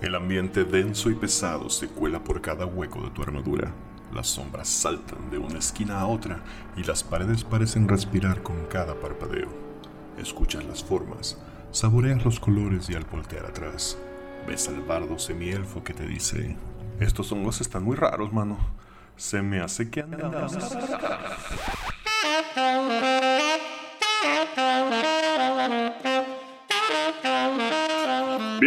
El ambiente denso y pesado se cuela por cada hueco de tu armadura. Las sombras saltan de una esquina a otra y las paredes parecen respirar con cada parpadeo. Escuchas las formas, saboreas los colores y al voltear atrás, ves al bardo semielfo que te dice: Estos hongos están muy raros, mano. Se me hace que andamos.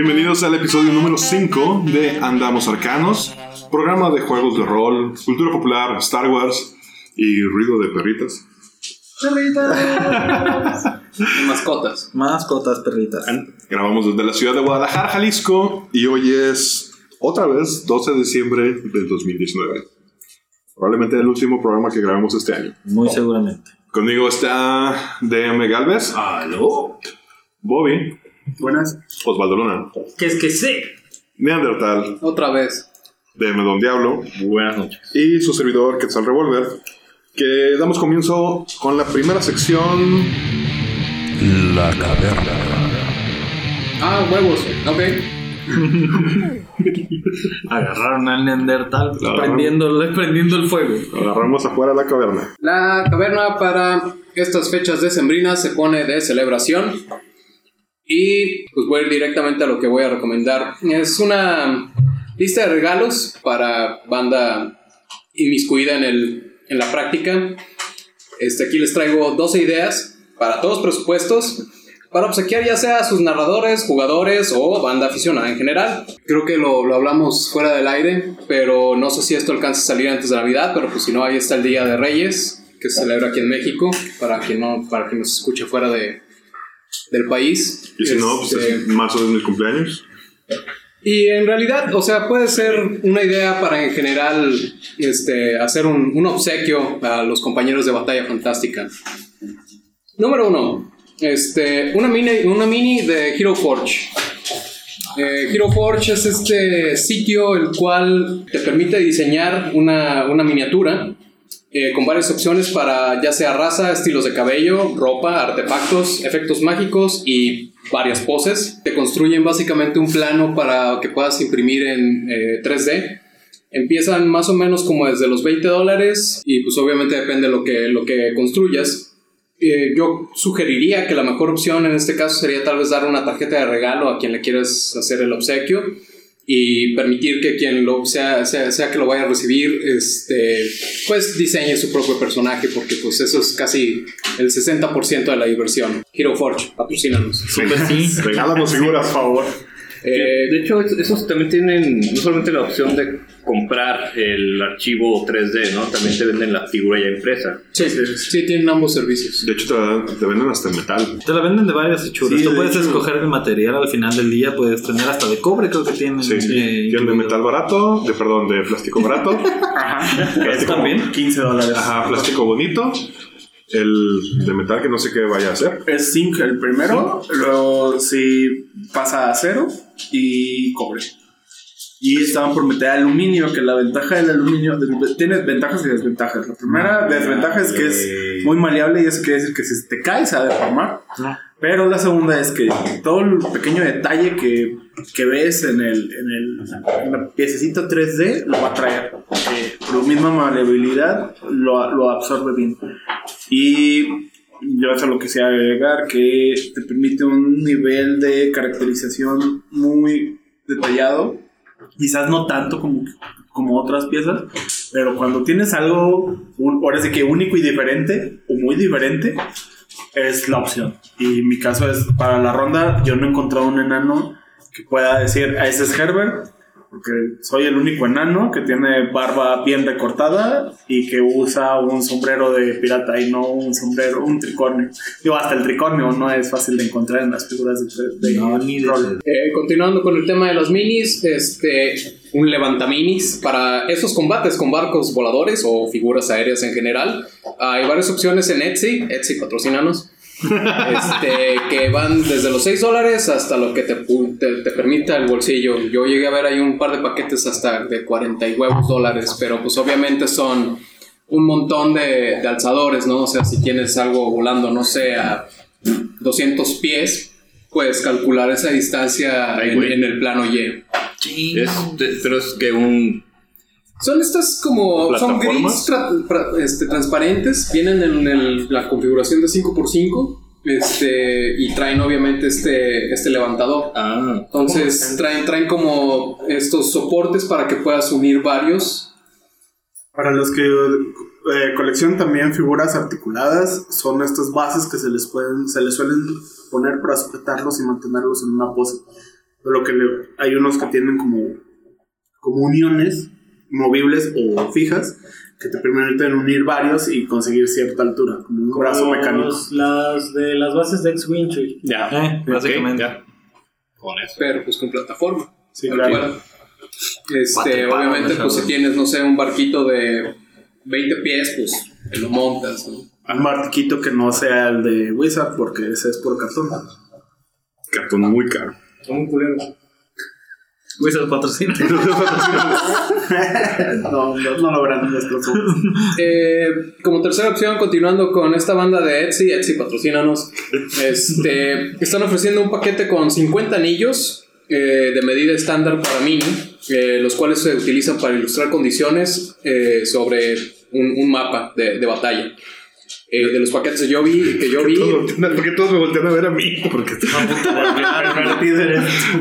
Bienvenidos al episodio número 5 de Andamos Arcanos, programa de juegos de rol, cultura popular, Star Wars y ruido de perritas. Y mascotas. Mascotas, perritas. Grabamos desde la ciudad de Guadalajara, Jalisco, y hoy es otra vez 12 de diciembre del 2019. Probablemente el último programa que grabamos este año. Muy seguramente. Conmigo está DM Galvez, ¿Aló? Bobby, Buenas. Osvaldo Luna, ¿Qué es que sé? Neandertal, Otra vez. DM Don Diablo Buenas noches. y su servidor Quetzal Revolver, que damos comienzo con la primera sección. La caverna. Ah, huevos. Ok. Agarraron al Neandertal prendiendo, prendiendo el fuego. Agarramos afuera la caverna. La caverna para estas fechas decembrinas se pone de celebración. Y pues voy a ir directamente a lo que voy a recomendar. Es una lista de regalos para banda inmiscuida en, el, en la práctica. Este, aquí les traigo 12 ideas para todos presupuestos. Para obsequiar ya sea a sus narradores, jugadores o banda aficionada en general. Creo que lo, lo hablamos fuera del aire, pero no sé si esto alcanza a salir antes de Navidad, pero pues si no, ahí está el Día de Reyes, que se celebra aquí en México, para quien no, para quien nos escuche fuera de, del país. Y si no, pues Este, es marzo de mi cumpleaños. y en realidad, o sea, puede ser una idea para en general este, hacer un, un obsequio a los compañeros de batalla fantástica. Número uno, este, una, mini, una mini de Hero Forge. Eh, Hero Forge es este sitio el cual te permite diseñar una, una miniatura con varias opciones para ya sea raza, estilos de cabello, ropa, artefactos, efectos mágicos y varias poses. Te construyen básicamente un plano para que puedas imprimir en eh, 3D. Empiezan más o menos como desde los 20 dólares y pues obviamente depende de lo que, lo que construyas. Eh, yo sugeriría que la mejor opción en este caso sería tal vez dar una tarjeta de regalo a quien le quieras hacer el obsequio y permitir que quien lo sea, sea, sea que lo vaya a recibir, este, pues diseñe su propio personaje, porque pues eso es casi el 60% de la diversión. Hero Forge, patrocínanos. Regálanos figuras, por favor. Eh, De hecho, es- esos también tienen no solamente la opción de comprar el archivo 3D, ¿no? También te venden la figura ya impresa. sí, sí, tienen ambos servicios. De hecho, te, dan- te venden hasta el metal. Te la venden de varias hechuras. Sí, Tú de puedes hecho. escoger el material al final del día. Puedes tener hasta de cobre, creo que tienen. Sí, eh, tienen de metal barato, de perdón, de plástico barato. Ajá. Plástico- también? 15 dólares. Ajá, plástico bonito. El de metal que no sé qué vaya a hacer. Es zinc el primero, luego sí pasa a acero y cobre. Y estaban por meter aluminio, que la ventaja del aluminio tiene ventajas y desventajas. La primera desventaja es que es muy maleable y eso quiere decir que si te cae se va a deformar. Pero la segunda es que todo el pequeño detalle que, que ves en el, en el en la piececita 3D lo va a traer. porque por la misma maleabilidad lo, lo absorbe bien. Y yo eso lo quisiera agregar, que te permite un nivel de caracterización muy detallado. Quizás no tanto como, como otras piezas, pero cuando tienes algo, un, ahora sí que único y diferente, o muy diferente, es la opción. Y mi caso es, para la ronda, yo no he encontrado un enano que pueda decir, a ese es Herbert, porque soy el único enano que tiene barba bien recortada y que usa un sombrero de pirata y no un sombrero, un tricornio. Digo, hasta el tricornio no es fácil de encontrar en las figuras de, de No, ni de- rol. Eh, continuando con el tema de los minis, este, un levantaminis para esos combates con barcos voladores o figuras aéreas en general. Hay varias opciones en Etsy, Etsy patrocinanos, este, que van desde los 6 dólares hasta lo que te, te, te permita el bolsillo. Yo llegué a ver ahí un par de paquetes hasta de 40 y huevos dólares, pero pues obviamente son un montón de, de alzadores, ¿no? O sea, si tienes algo volando, no sé, a 200 pies, puedes calcular esa distancia Ay, en, el plano Y. Es- pero es que un. Son estas como. Son ¿Plataformas? grids tra- este, transparentes. Vienen en el- la configuración de 5x5. Este, y traen obviamente este, este levantador. Ah. Entonces traen, traen como estos soportes para que puedas unir varios. Para los que eh, coleccionan también figuras articuladas, son estas bases que se les pueden, se les suelen poner para sujetarlos y mantenerlos en una pose. Lo que le- hay unos que tienen como, como uniones movibles o fijas que te permiten unir varios y conseguir cierta altura, como un brazo mecánico. los- Las de las bases de X-Wing. Ya. Eh, básicamente. ya. Con eso. Pero pues con plataforma. Sí, claro. Este, obviamente, pues si tienes, no sé, un barquito de 20 pies, pues te lo montas, ¿no? Un martiquito que no sea el de Wizard porque ese es por cartón. Cartón muy caro. Son muy culeros. Wizard patrocina. no, no, no logran nuestros. Eh, como tercera opción, continuando con esta banda de Etsy, Etsy patrocínanos, este, están ofreciendo un paquete con 50 anillos eh, de medida estándar para mini, eh, los cuales se utilizan para ilustrar condiciones eh, sobre un, un mapa de, de batalla. Eh, de los paquetes que yo vi, que yo vi Porque todos me voltean a ver a mí. Porque,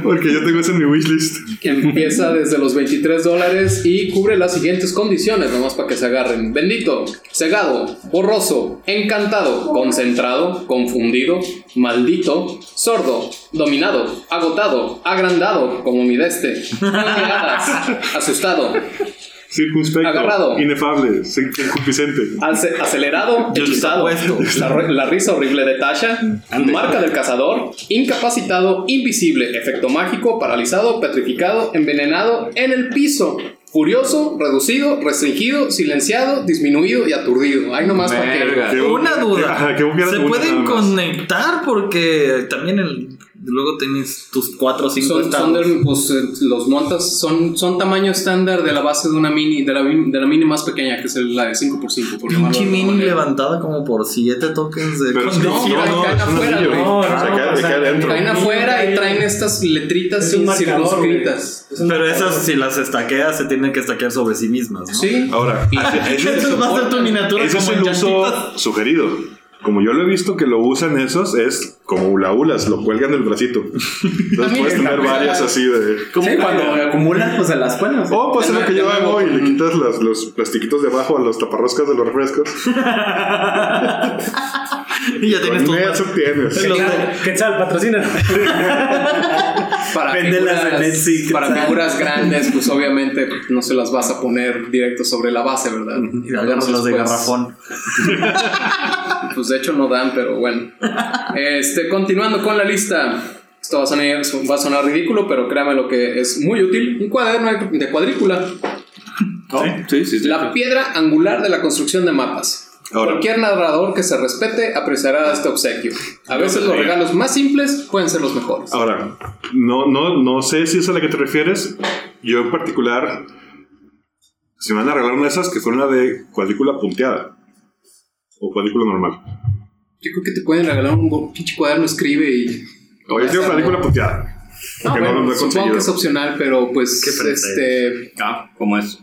porque yo tengo eso en mi wishlist. Empieza desde los 23 dólares y cubre las siguientes condiciones, nomás para que se agarren. Bendito, cegado, borroso, encantado, concentrado, confundido, maldito, sordo, dominado, agotado, agrandado, como mi deste, miradas, asustado, Circunspecto. Agarrado. Inefable. Concupiscente. ace- acelerado, hechizado, la, la risa horrible de Tasha, marca del cazador, incapacitado, invisible, efecto mágico, paralizado, petrificado, envenenado, en el piso. Furioso, reducido, restringido, silenciado, disminuido y aturdido. Ay, nomás para que. Una duda. Ajá, que ¿Se pueden conectar? Porque también el, luego tienes tus 4 o 5 Son, son de- pues, eh, los montas, son, son tamaño estándar de la base de una mini, de la, de la mini más pequeña, que es la de 5x5. por llamarlo Pinche mini manera. levantada como por 7 tokens de Pero No, condición. caen- caen afuera. No, no, sea, cae adentro. Caen afuera y traen estas letritas Es circunscritas. Es Pero esas, si las estaqueas, se tienen que estaquear sobre sí mismas, ¿no? Sí. Ahora, Entonces va a ser tu miniatura ese es el uso sugerido. Como yo lo he visto que lo usan esos, es como hula hulas, lo cuelgan del bracito. Entonces puedes tener varias así de. Como cuando acumulan, pues se las ponen. Oh, pues es lo que yo hago y le quitas las- los plastiquitos de abajo a los taparroscas de los refrescos. Y ya tienes tus eso tienes. Quetzal, patrocina. Para figuras, para figuras grandes, pues obviamente no se las vas a poner directo sobre la base, ¿verdad? Y agarras las de Entonces, pues, garrafón. Pues de hecho no dan, pero bueno. Este, continuando con la lista. Esto va a sonar, va a sonar ridículo, pero créame lo que es muy útil. Un cuaderno de cuadrícula. Sí, sí, sí. La piedra angular de la construcción de mapas. Ahora. Cualquier narrador que se respete apreciará este obsequio. A veces los regalos más simples pueden ser los mejores. Ahora, no, no, no sé si es a la que te refieres. Yo en particular, si me van a regalar una de esas, que fuera una de cuadrícula punteada. O cuadrícula normal. Yo creo que te pueden regalar un pinche cuaderno, escribe y. O yo quiero cuadrícula punteada. Ah, Porque no bueno, lo he supongo que es opcional, pero pues este. Ah, ¿cómo es?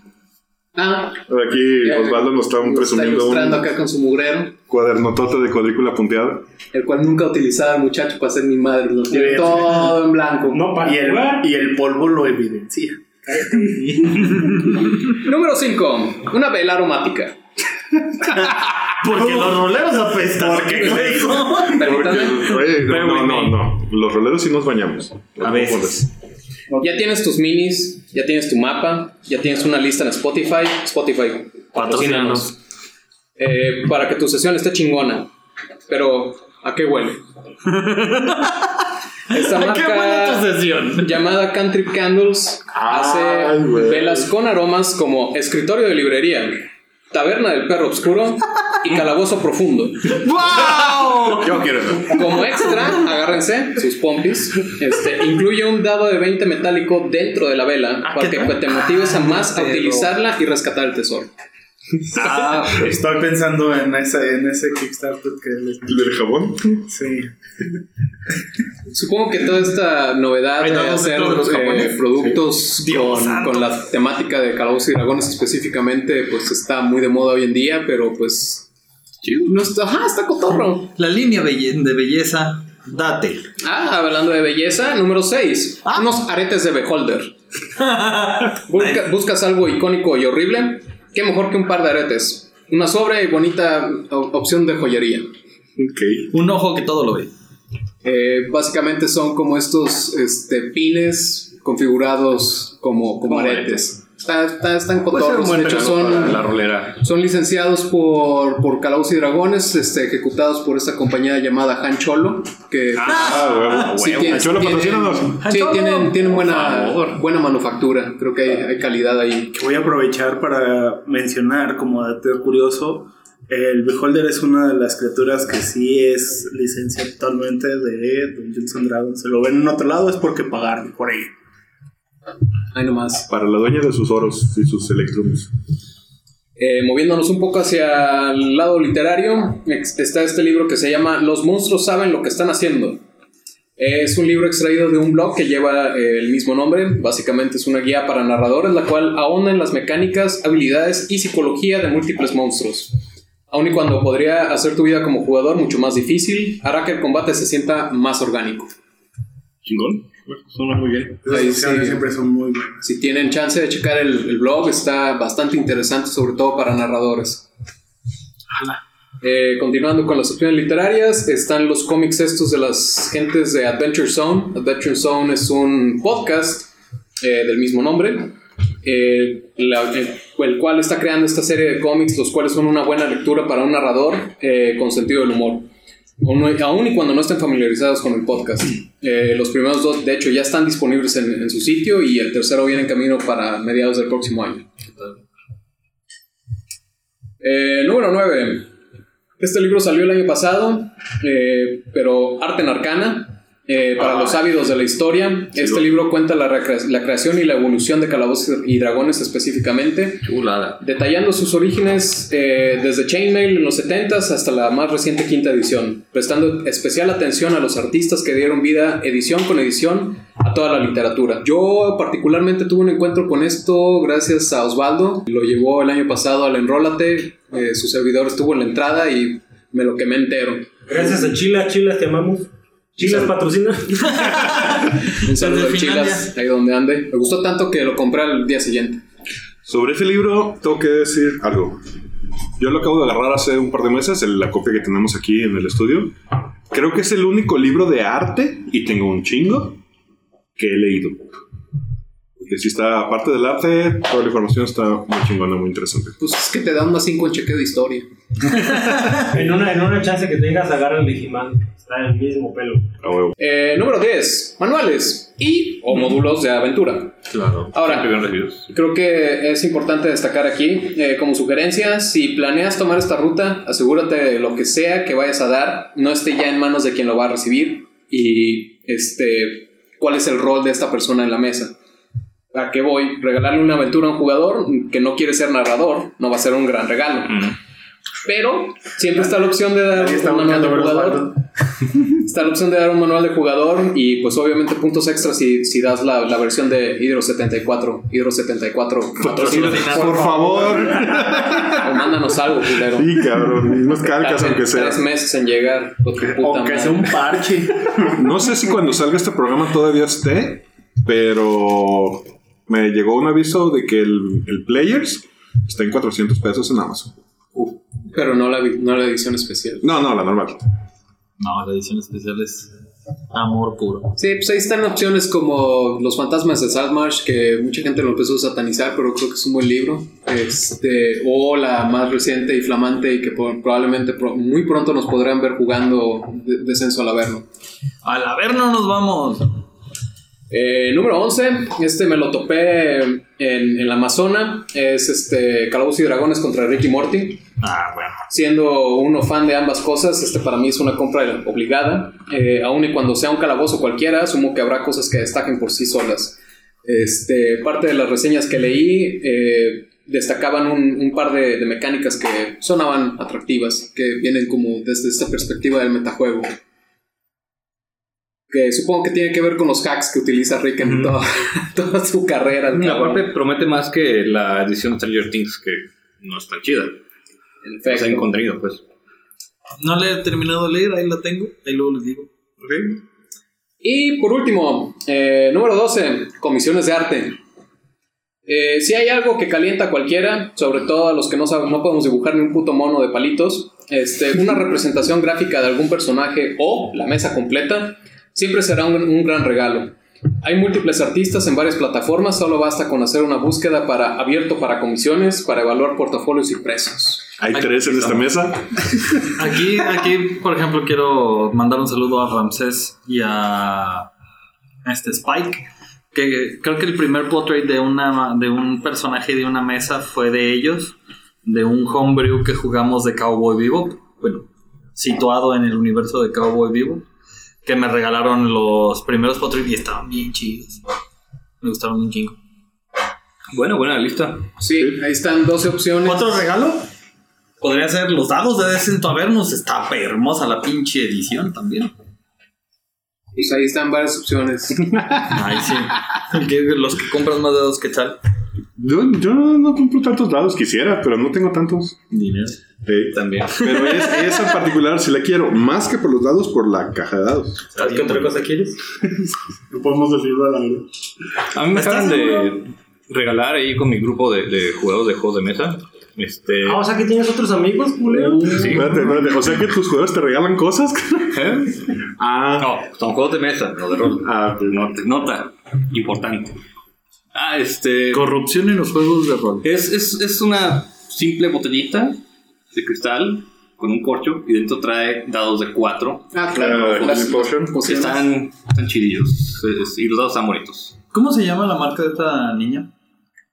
Ah, Aquí Ya, Osvaldo nos está está presumiendo ilustrando un acá con su mugrero, cuadernotote de cuadrícula punteada. el cual nunca utilizaba el muchacho para ser mi madre. Lo tiene Bien. todo en blanco. No para Y el, jugar. y el polvo lo evidencia. Número 5. Una vela aromática. Porque los roleros apestan. ¿Por qué, güey? Permítame. Oye, no, no, no, no. Los roleros sí nos bañamos. A veces. Ya tienes tus minis, ya tienes tu mapa, ya tienes una lista en Spotify. Spotify, patrocínanos. Eh, para que tu sesión esté chingona. Pero, ¿a qué huele? Esta ¿A qué huele tu marca sesión? llamada Country Candles hace Ay, velas con aromas como escritorio de librería, taberna del perro oscuro y calabozo profundo. ¡Wow! Yo quiero eso. Como extra, agárrense sus pompis. Este, incluye un dado de 20 metálico dentro de la vela Ah, para ¿qué que tal? te motives a más a utilizarla y rescatar el tesoro. Ah, Estoy pensando en ese, en ese Kickstarter que les ¿El del jabón? Sí. Supongo que toda esta novedad de hacer de los eh, productos con, con la temática de Calabozos y Dragones específicamente, pues está muy de moda hoy en día, pero pues. No está, ajá, está cotorro. la línea de belleza, date. Ah, hablando de belleza, número 6. Ah. Unos aretes de Beholder. Busca- ¿Buscas algo icónico y horrible? ¿Qué mejor que un par de aretes? Una sobria y bonita opción de joyería. Ok. Un ojo que todo lo ve. Eh, básicamente son como estos este, pines configurados como, como Como aretes. Está- está- están cotorros. De hecho, para la son, rolera. son licenciados por, por Calabozos y Dragones, este, ejecutados por esta compañía llamada Han Cholo. Que Ah, huevo. sí Cholo, tienen- patrocínanos. sí, tienen, tienen buena, buena manufactura. Creo que hay, hay calidad ahí. Voy a aprovechar para mencionar como dato curioso. El Beholder es una de las criaturas que sí es licencia actualmente de Dungeons and Dragons. Se lo ven en otro lado es porque pagaron por ello. Ahí nomás. Para la dueña de sus oros y sus electrums. Eh, moviéndonos un poco hacia el lado literario, está este libro que se llama Los monstruos saben lo que están haciendo. Es un libro extraído de un blog que lleva eh, el mismo nombre. Básicamente es una guía para narradores, la cual ahonda en las mecánicas, habilidades y psicología de múltiples monstruos. Aun y cuando podría hacer tu vida como jugador mucho más difícil, hará que el combate se sienta más orgánico. Chingón. Suena muy bien. Esas Ahí sí. siempre son muy buenas. Si tienen chance de checar el, el blog, está bastante interesante, sobre todo para narradores. Eh, continuando con las opciones literarias, están los cómics estos de las gentes de Adventure Zone. Adventure Zone es un podcast eh, del mismo nombre, eh, la- el, el cual está creando esta serie de cómics, los cuales son una buena lectura para un narrador eh, con sentido del humor. Aún, y cuando no estén familiarizados con el podcast. Eh, los primeros dos, de hecho, ya están disponibles en, en su sitio y el tercero viene en camino para mediados del próximo año. Eh, número 9. Este libro salió el año pasado, eh, pero Arte en Arcana. Eh, para los ávidos de la historia, este libro cuenta la, la creación y la evolución de Calabozos y Dragones específicamente, Chulada. detallando sus orígenes eh, desde Chainmail en los 70s hasta la más reciente quinta edición, prestando especial atención a los artistas que dieron vida edición con edición a toda la literatura. Yo particularmente tuve un encuentro con esto gracias a Osvaldo, lo llevó el año pasado al Enrólate, eh, su servidor estuvo en la entrada y me lo quemé entero. Gracias a Chilas, Chilas te amamos. Chilas patrocina. Un saludo a Chilas, ahí donde ande. Me gustó tanto que lo compré al día siguiente. Sobre ese libro, tengo que decir algo. Yo lo acabo de agarrar hace un par de meses, el- la copia que tenemos aquí en el estudio. Creo que es el único libro de arte, y tengo un chingo, que he leído. Porque si está, aparte del arte, toda la información está muy chingona, muy interesante. Pues es que te da más 5 en chequeo de historia. En una, en una chance que tengas, agarra el Digimon. Está en el mismo pelo. A huevo. Eh, número 10. Manuales y o módulos de aventura. Claro. Ahora. Recibidos. Creo que es importante destacar aquí, eh, como sugerencia, si planeas tomar esta ruta, asegúrate de lo que sea que vayas a dar, no esté ya en manos de quien lo va a recibir y este, cuál es el rol de esta persona en la mesa. ¿A qué voy? Regalarle una aventura a un jugador que no quiere ser narrador no va a ser un gran regalo. Pero siempre está la opción de dar un manual de jugador. Está la opción de dar un manual de jugador y pues obviamente puntos extras si, si das la, la versión de Hydro 74. Hydro 74. patrocina, Por favor. O mándanos algo, culero. Sí, cabrón. Unos calcas, aunque sea. Tres meses en llegar. Aunque sea un parche. No sé si cuando salga este programa todavía esté, pero me llegó un aviso de que el, el Players está en 400 pesos en Amazon. Pero no la, no la edición especial. No, no, la normal. No, la edición especial es amor puro. Sí, pues ahí están opciones como Los fantasmas de Saltmarsh, que mucha gente lo empezó a satanizar, pero creo que es un buen libro. Este, o la más reciente y flamante y que por- probablemente pro- muy pronto nos podrán ver jugando de- Descenso al Averno. Al Averno nos vamos. Eh, número 11, este me lo topé en, en la Amazona, es este Calabozos y Dragones contra Ricky Morty. Ah, bueno. Siendo uno fan de ambas cosas, este para mí es una compra obligada. Eh, aun y cuando sea un calabozo cualquiera, asumo que habrá cosas que destaquen por sí solas. Este, parte de las reseñas que leí, eh, destacaban un, un par de, de mecánicas que sonaban atractivas, que vienen como desde esta perspectiva del metajuego. Que supongo que tiene que ver con los hacks que utiliza Rick en toda, toda su carrera. Y aparte promete más que la edición de Stranger Things, que no es tan chida. En O sea, en contenido, pues. No le he terminado de leer, ahí la tengo. Ahí luego les digo. Y por último, eh, número 12, comisiones de arte. Eh, si hay algo que calienta a cualquiera, sobre todo a los que no, saben, no podemos dibujar ni un puto mono de palitos, este, una representación gráfica de algún personaje o la mesa completa siempre será un, un gran regalo. Hay múltiples artistas en varias plataformas, solo basta con hacer una búsqueda para abierto para comisiones, para evaluar portafolios y precios. Hay tres en esta mesa. Aquí, aquí, por ejemplo, quiero mandar un saludo a Ramsés y a este Spike. Que creo que el primer portrait de, una, de un personaje de una mesa fue de ellos, de un homebrew que jugamos de Cowboy Vivo. Bueno, situado en el universo de Cowboy Vivo. Que me regalaron los primeros portraits y estaban bien chidos. Me gustaron un chingo. Bueno, buena lista. Sí, ahí están 12 opciones. ¿Otro regalo? Podría ser los dados de Descento Avernus. Está hermosa la pinche edición también. Pues ahí están varias opciones. Ay, sí. Los que compran más dados que tal. Yo, yo no compro tantos dados, quisiera, pero no tengo tantos. Dinero. Sí. También. Pero es, esa en particular si la quiero, más que por los dados, por la caja de dados. ¿Sabes qué otra cosa quieres? No podemos decirlo a la verdad. A mí me ¿Estás acaban de regalar ahí con mi grupo de, de jugadores de juegos de mesa. Este. Ah, o sea que tienes otros amigos, culero. sí. Espérate, espérate. O sea que tus jugadores te regalan cosas. ¿Eh? ah, No, son juegos de mesa, no de rol. ah, Nota, nota importante. Ah, este. Corrupción en los juegos de rol. Es, es, es una simple botellita de cristal con un corcho y dentro trae dados de 4. Ah, claro. Las pociones. Están, están chidillos es- y los dados están bonitos. ¿Cómo se llama la marca de esta niña?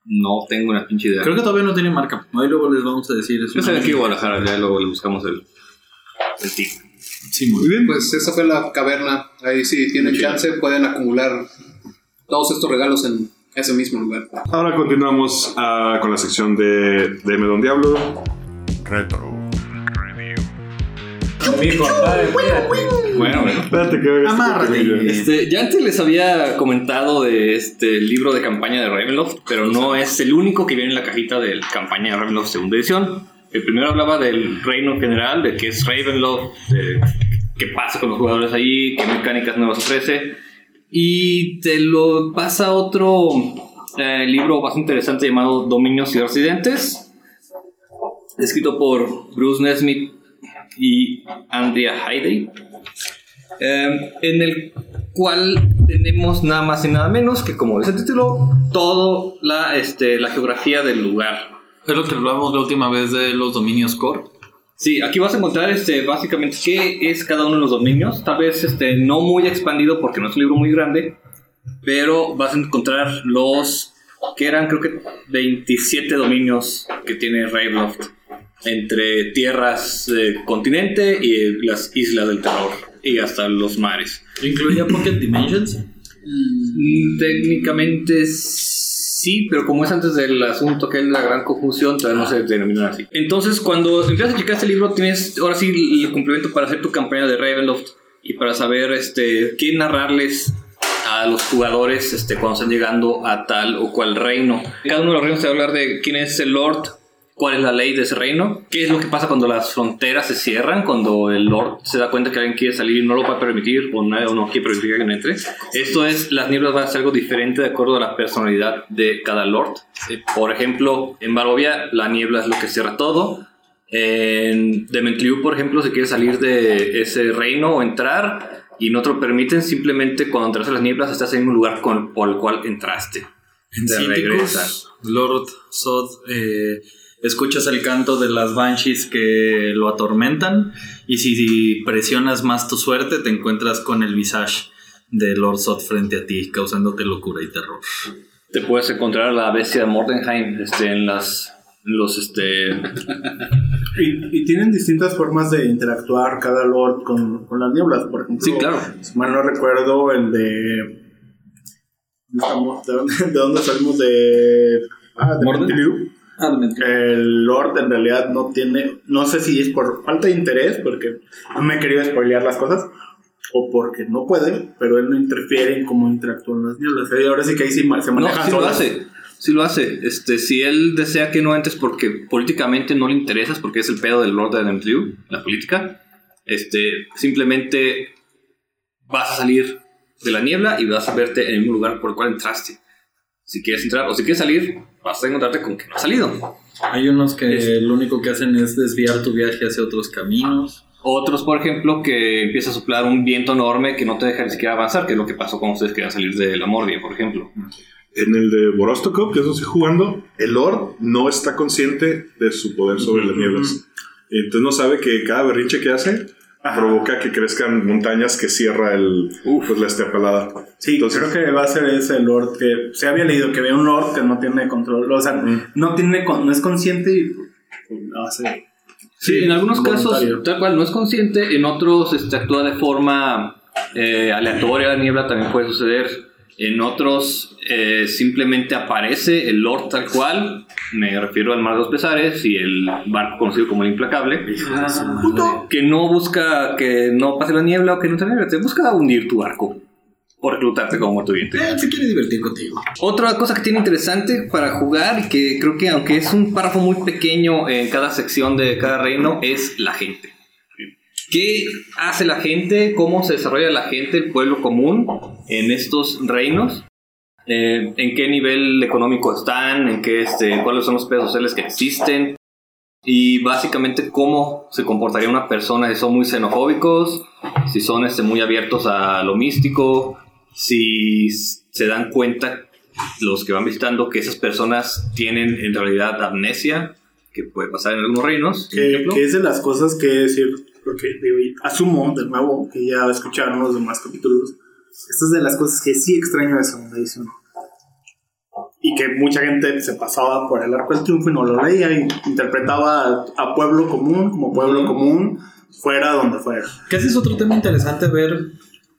No tengo una pinche idea. Creo que todavía no tiene marca. Ahí luego les vamos a decir soy de aquí Guadalajara, ya luego le buscamos el, el tip. Sí, muy bien. Pues esa fue la caverna. Ahí si tienen chance pueden acumular todos estos regalos en ese mismo lugar. Ahora continuamos ah, con la sección de, de Medon Diablo. Retro. Bueno, bueno. Espérate que Amárrate. este Este, ya antes les había comentado de este libro de campaña de Ravenloft, pero no es el único que viene en la cajita de campaña de Ravenloft segunda edición. El primero hablaba del reino general, de qué es Ravenloft, de qué pasa con los jugadores ahí, qué mecánicas nuevas ofrece. Y te lo pasa otro eh, libro bastante interesante llamado Dominios y Residentes, escrito por Bruce Nesmith y Andrea Heidey. Eh, en el cual tenemos nada más y nada menos que, como dice el título, todo la, este, la geografía del lugar. Es lo que hablamos la última vez de los dominios core. Sí, aquí vas a encontrar este, básicamente qué es cada uno de los dominios. Tal vez este, no muy expandido porque no es un libro muy grande, pero vas a encontrar los que eran creo que 27 dominios que tiene Ravenloft entre tierras, eh, continente y las islas del terror y hasta los mares. ¿Incluía Pocket Dimensions? Mm, Técnicamente sí, pero como es antes del asunto que es la gran confusión, todavía no se denominan así. Entonces, cuando empiezas a checar este libro, tienes ahora sí el complemento para hacer tu campaña de Ravenloft y para saber este, qué narrarles a los jugadores este, cuando están llegando a tal o cual reino. Cada uno de los reinos te va a hablar de quién es el Lord, cuál es la ley de ese reino, qué es lo que pasa cuando las fronteras se cierran, cuando el Lord se da cuenta que alguien quiere salir y no lo va a permitir o no, o no quiere permitir que alguien entre. Esto es, las nieblas van a ser algo diferente de acuerdo a la personalidad de cada Lord. Eh, Por ejemplo, en Barovia la niebla es lo que cierra todo. En Dementliu, por ejemplo, si quieres salir de ese reino o entrar y no te lo permiten, simplemente cuando entras a las nieblas estás en un lugar con, por el cual entraste. En. Cíticos, Lord Sod, eh, escuchas el canto de las banshees que lo atormentan y si presionas más tu suerte te encuentras con el visage de Lord Sod frente a ti, causándote locura y terror. Te puedes encontrar a la bestia de Mordenheim este, en las en los este Y, y tienen distintas formas de interactuar cada lord con, con las nieblas. Por ejemplo, Sí, claro. si mal no recuerdo, el de. ¿dónde estamos? ¿De dónde, de dónde salimos? De. Ah, de ¿Morden? Mentiliu. Adelante. El Lord en realidad no tiene, no sé si es por falta de interés, porque no me he querido spoilear las cosas, o porque no puede, pero él no interfiere en cómo interactúan las nieblas. Y ahora sí que ahí sí se No, maneja sí lo hace. Sí lo hace. Este, si él desea que no entres porque políticamente no le interesas, porque es el pedo del Lord de Drew, la política, este, simplemente vas a salir de la niebla y vas a verte en el mismo lugar por el cual entraste. Si quieres entrar o si quieres salir, vas a encontrarte con que no has salido. Hay unos que Es- lo único que hacen es desviar tu viaje hacia otros caminos. Otros, por ejemplo, que empieza a soplar un viento enorme que no te deja ni siquiera avanzar, que es lo que pasó cuando ustedes querían salir de la Mordia, por ejemplo. En el de Borostokov, que eso estoy jugando, el Lord no está consciente de su poder sobre las nieblas. Entonces no sabe que cada berrinche que hace provoca que crezcan montañas que cierra el, pues, la estepalada. Sí, Entonces- creo que va a ser ese Lord que se había leído que había un Lord que no tiene control, o sea, Mm. no tiene con- no es consciente y pues, hace. Sí, en algunos casos, tal cual, no es consciente, en otros este, actúa de forma eh, aleatoria, la niebla también puede suceder. En otros eh, simplemente aparece el Lord tal cual, me refiero al Mar de los Pesares y el barco conocido como el Implacable, que no busca que no pase la niebla o que no te niebla, te busca hundir tu barco o reclutarte como muerto viviente. se quiere divertir contigo. Otra cosa que tiene interesante para jugar y que creo que aunque es un párrafo muy pequeño en cada sección de cada reino es la gente. ¿Qué hace la gente? ¿Cómo se desarrolla la gente, el pueblo común en estos reinos? Eh, ¿En qué nivel económico están? ¿En qué, este, ¿Cuáles son los pesos sociales que existen? Y básicamente cómo se comportaría una persona si son muy xenofóbicos, si son este, muy abiertos a lo místico, si se dan cuenta los que van visitando que esas personas tienen en realidad amnesia, que puede pasar en algunos reinos. Que, que es de las cosas que decir, porque asumo de nuevo que ya escucharon los demás capítulos. Esta es de las cosas que sí extraño de segunda edición. Y que mucha gente se pasaba por el arco del triunfo y no lo leía y interpretaba a, a pueblo común como pueblo común, fuera donde fuera. Que ese es otro tema interesante ver.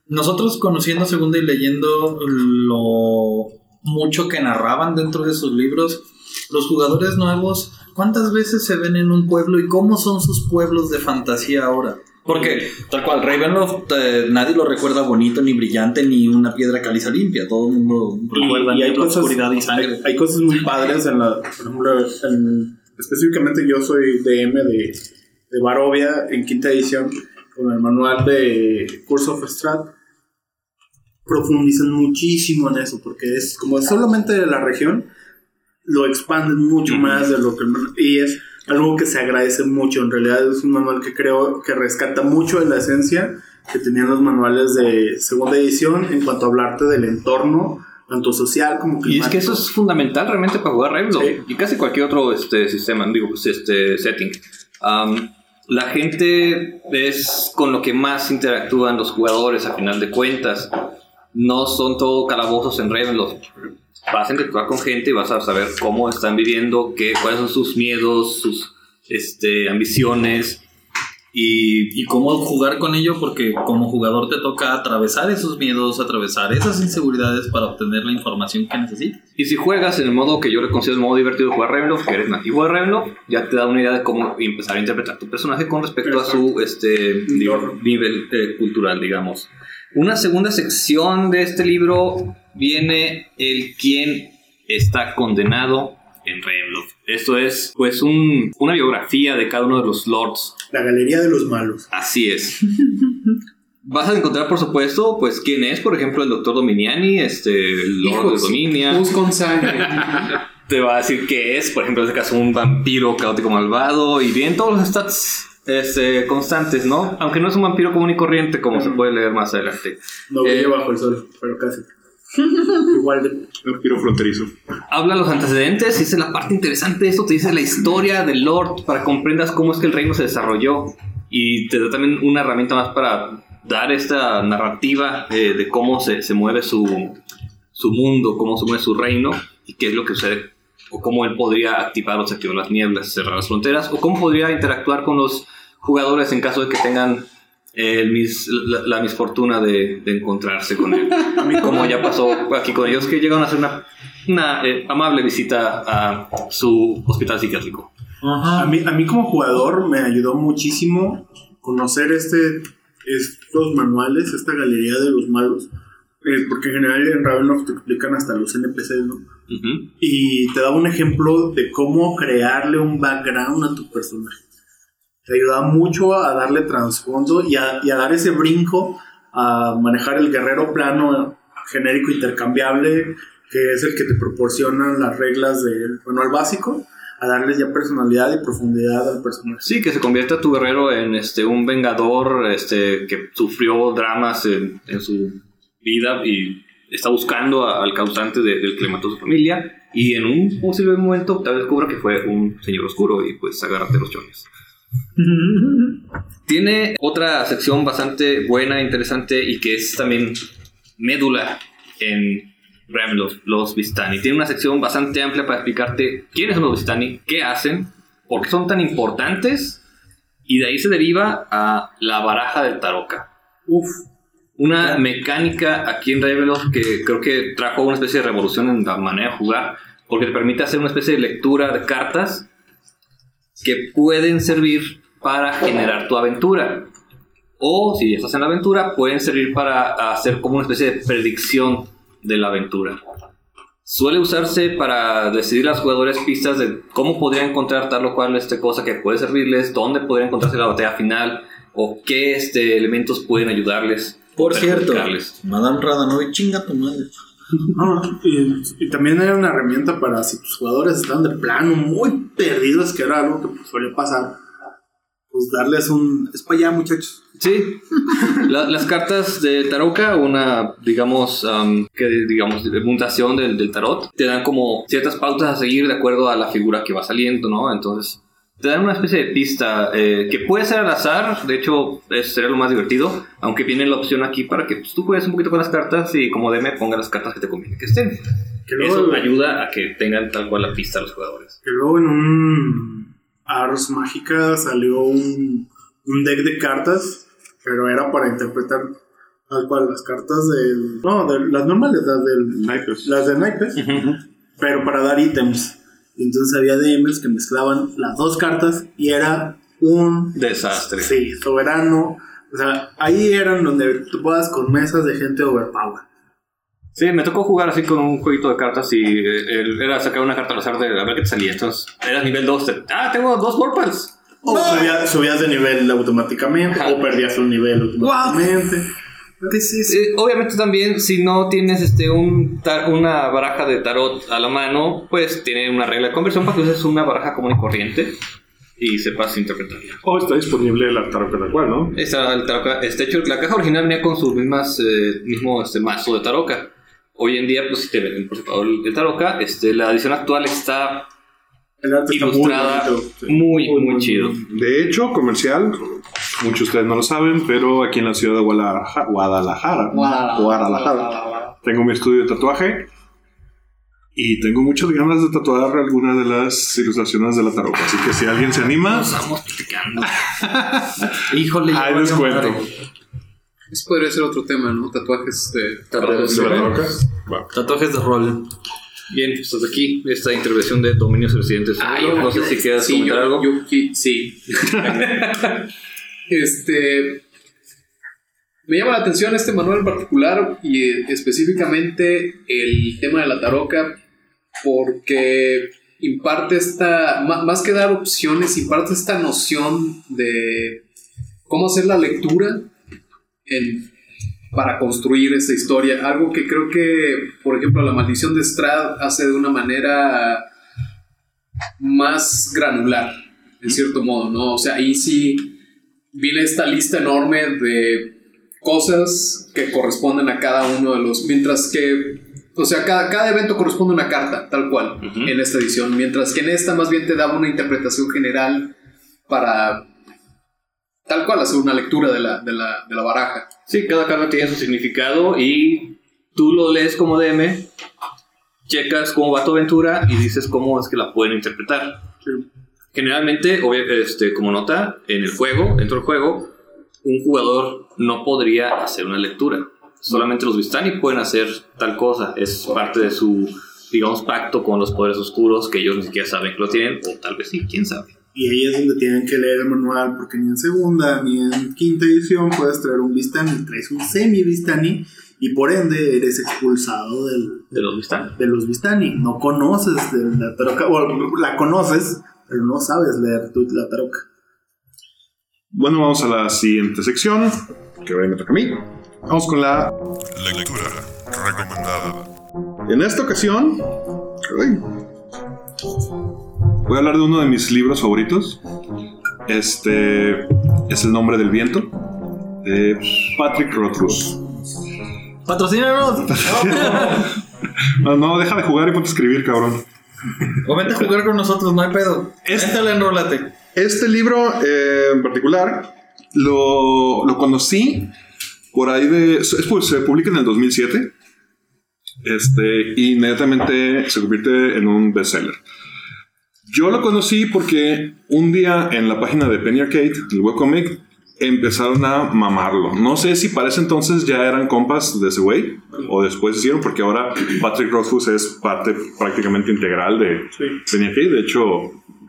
Nosotros conociendo Segunda y leyendo lo mucho que narraban dentro de sus libros, los jugadores nuevos, ¿cuántas veces se ven en un pueblo y cómo son sus pueblos de fantasía ahora? Porque, tal cual, Ravenloft eh, nadie lo recuerda bonito, ni brillante, ni una piedra caliza limpia. Todo el mundo recuerda y hay cosas, oscuridad y hay, sangre. hay cosas muy padres en la, por ejemplo, en- específicamente yo soy DM de, de Barovia en quinta edición con el manual de Curse of Strat profundizan muchísimo en eso porque es como solamente de la región lo expanden mucho más de lo que y es algo que se agradece mucho en realidad es un manual que creo que rescata mucho de la esencia que tenían los manuales de segunda edición en cuanto a hablarte del entorno tanto social como Y es que climático. eso es fundamental realmente para jugar Ravenloft Sí. y casi cualquier otro este, sistema, digo, pues este setting. La gente es con lo que más interactúan los jugadores a final de cuentas. No son todo calabozos en Ravenloft. Vas a interactuar con gente y vas a saber cómo están viviendo, qué, cuáles son sus miedos, sus este, ambiciones. Y, y cómo jugar con ello, porque como jugador te toca atravesar esos miedos, atravesar esas inseguridades para obtener la información que necesitas. Y si juegas en el modo que yo le considero el modo divertido de jugar Ravenloft, que eres nativo de Ravenloft, ya te da una idea de cómo empezar a interpretar tu personaje con respecto a su este, digo, nivel eh, cultural, digamos. Una segunda sección de este libro viene el quién está condenado en Ravenloft. Esto es, pues, un- una biografía de cada uno de los lords la galería de los malos Así es. Vas a encontrar, por supuesto, pues quién es, por ejemplo, el doctor Dominiani, este, el Lord de Dominia. pus con sangre. Te va a decir qué es, por ejemplo, en este caso, un vampiro caótico malvado. Y bien, todos los stats este, constantes, ¿no? Aunque no es un vampiro común y corriente, como se puede leer más adelante. no brilla Eh, bajo el sol pero casi igual de Vampiro fronterizo. Habla los antecedentes, dice la parte interesante de esto, te dice la historia del Lord para que comprendas cómo es que el reino se desarrolló y te da también una herramienta más para dar esta narrativa eh, de cómo se, se mueve su, su mundo, cómo se mueve su reino y qué es lo que sucede o cómo él podría activar o desactivar las nieblas, cerrar las fronteras o cómo podría interactuar con los jugadores en caso de que tengan el mis- la, la misfortuna de, de encontrarse con él. Como ya pasó aquí con ellos, que llegaron a hacer una, una eh, amable visita a su hospital psiquiátrico. A mí, a mí como jugador me ayudó muchísimo conocer este, estos manuales, esta galería de los malos, eh, porque en general en Ravenloft te explican hasta los NPCs, ¿no? Y te daba un ejemplo de cómo crearle un background a tu personaje. Te ayudaba mucho a darle trasfondo y a, dar ese brinco a manejar el guerrero plano genérico intercambiable, que es el que te proporciona las reglas del manual básico, a darles ya personalidad y profundidad al personaje. Sí, que se convierta tu guerrero en este, un vengador este, que sufrió dramas en, su vida y está buscando al causante de- del que su familia. Y en un posible momento tal vez descubra que fue un señor oscuro y pues agárrate los chones. Tiene otra sección bastante buena, interesante y que es también médula en Ravenloft, los Vistani. Tiene una sección bastante amplia para explicarte quiénes son los Vistani, qué hacen, por qué son tan importantes y de ahí se deriva a la baraja del Taroka. Uf, Una mecánica aquí en Ravenloft que creo que trajo una especie de revolución en la manera de jugar porque te permite hacer una especie de lectura de cartas que pueden servir para generar tu aventura. O si ya estás en la aventura, pueden servir para hacer como una especie de predicción de la aventura. Suele usarse para decidir a los jugadores pistas de cómo podrían encontrar tal o cual este cosa que puede servirles, dónde podrían encontrarse la batalla final, o qué este, elementos pueden ayudarles. Por cierto. Madame chinga tu madre. Ah, y, y también era una herramienta para si tus jugadores estaban de plano muy perdidos, que era algo que pues, solía pasar, pues darles un... Es para allá, muchachos. Sí, La- las cartas de Taroka, una, digamos, am, que digamos, de mutación del, del tarot, te dan como ciertas pautas a seguir de acuerdo a la figura que va saliendo, ¿no? Entonces, te dan una especie de pista eh, que puede ser al azar, de hecho, es, sería lo más divertido, aunque viene la opción aquí para que pues, tú juegues un poquito con las cartas y como DM ponga las cartas que te conviene que estén. Que luego, Eso ayuda a que tengan tal cual la pista los jugadores. que luego en un Ars Mágica salió un, un deck de cartas, pero era para interpretar tal cual las cartas del... No, de, las normales, las del... Naipes. Las de naipes, pero para dar ítems. Y Entonces había DMs que mezclaban las dos cartas y era un Desastre. Sí, soberano. O sea, ahí eran donde tú puedas con mesas de gente overpower. Sí, me tocó jugar así con un jueguito de cartas y eh, el- era sacar una carta al azar de a ver qué te salía. Entonces, eras nivel 2. ah, tengo dos Warpals. O subía- subías de nivel automáticamente, Ajá. o perdías un nivel automáticamente. Eh, obviamente también, si no tienes este un una baraja de tarot a la mano, pues tiene una regla de conversión para que uses una baraja común y corriente y sepas interpretarla. O está disponible la tarot tal cual, ¿no? Esta, el taroka, este hecho, la caja original venía con sus mismas, eh, mismo este, mazo de taroka. Hoy en día, pues si te venden por separado el, taroka, este, la edición actual está El arte está muy ilustrada bonito. sí. muy, muy, chido. De hecho, comercial, muchos de ustedes no lo saben, pero aquí en la ciudad de Guadalajara, Guadalajara, Guadalajara, tengo mi estudio de tatuaje y tengo muchas ganas de tatuar algunas de las ilustraciones de la tarot. Así que si alguien se anima, Estamos platicando. Híjole, hay descuento. Eso podría ser otro tema, ¿no? Tatuajes de... Tatuajes ¿De la tarot? Va. Tatuajes de rol. Bien, pues hasta aquí esta intervención de dominios residentes. Ah, no, sé si quieras sí, comentar yo- algo. yo sí. este. Me llama la atención este manual en particular y eh, específicamente el tema de la taroca porque imparte esta, más que dar opciones, imparte esta noción de cómo hacer la lectura en- para construir esta historia. Algo que creo que, por ejemplo, la maldición de Strad hace de una manera más granular, en cierto modo, ¿no? O sea, ahí sí viene esta lista enorme de cosas que corresponden a cada uno de los, mientras que, o sea, cada, cada evento corresponde a una carta, tal cual, en esta edición, mientras que en esta más bien te daba una interpretación general para, tal cual, hacer una lectura de la, de la, de la baraja. Sí, cada carta tiene su significado y tú lo lees como DM, checas cómo va tu aventura y dices cómo es que la pueden interpretar. Generalmente, obvia- este, como nota, en el juego, dentro del juego, un jugador no podría hacer una lectura. Solamente los Vistani pueden hacer tal cosa. Es parte de su, digamos, pacto con los poderes oscuros que ellos ni siquiera saben que lo tienen, o tal vez sí, quién sabe. Y ahí es donde tienen que leer el manual, porque ni en segunda ni en quinta edición puedes traer un Vistani, traes un semi-Vistani y por ende eres expulsado del, De los Vistani. de los Vistani. No conoces de la taroca, o la conoces, pero no sabes leer tú la taroca. Bueno, vamos a la siguiente sección, que hoy me toca a mí. Vamos con la Lectura recomendada. En esta ocasión, ay, voy a hablar de uno de mis libros favoritos. Este es El nombre del viento, de Patrick Rothfuss. ¡Patrocínanos! No, no, deja de jugar y ponte a escribir, cabrón. O vente a jugar con nosotros, no hay pedo. Este- Éntale, enrólate. Este libro eh, en particular lo, lo conocí por ahí de. es- pues, se publica en el 2007. Este, y inmediatamente se convierte en un bestseller. Yo lo conocí porque un día en la página de Penny Arcade, el webcomic, empezaron a mamarlo. No sé si para ese entonces ya eran compas de ese güey o después hicieron, porque ahora Patrick Rothfuss es parte prácticamente integral de Penny Arcade. De hecho,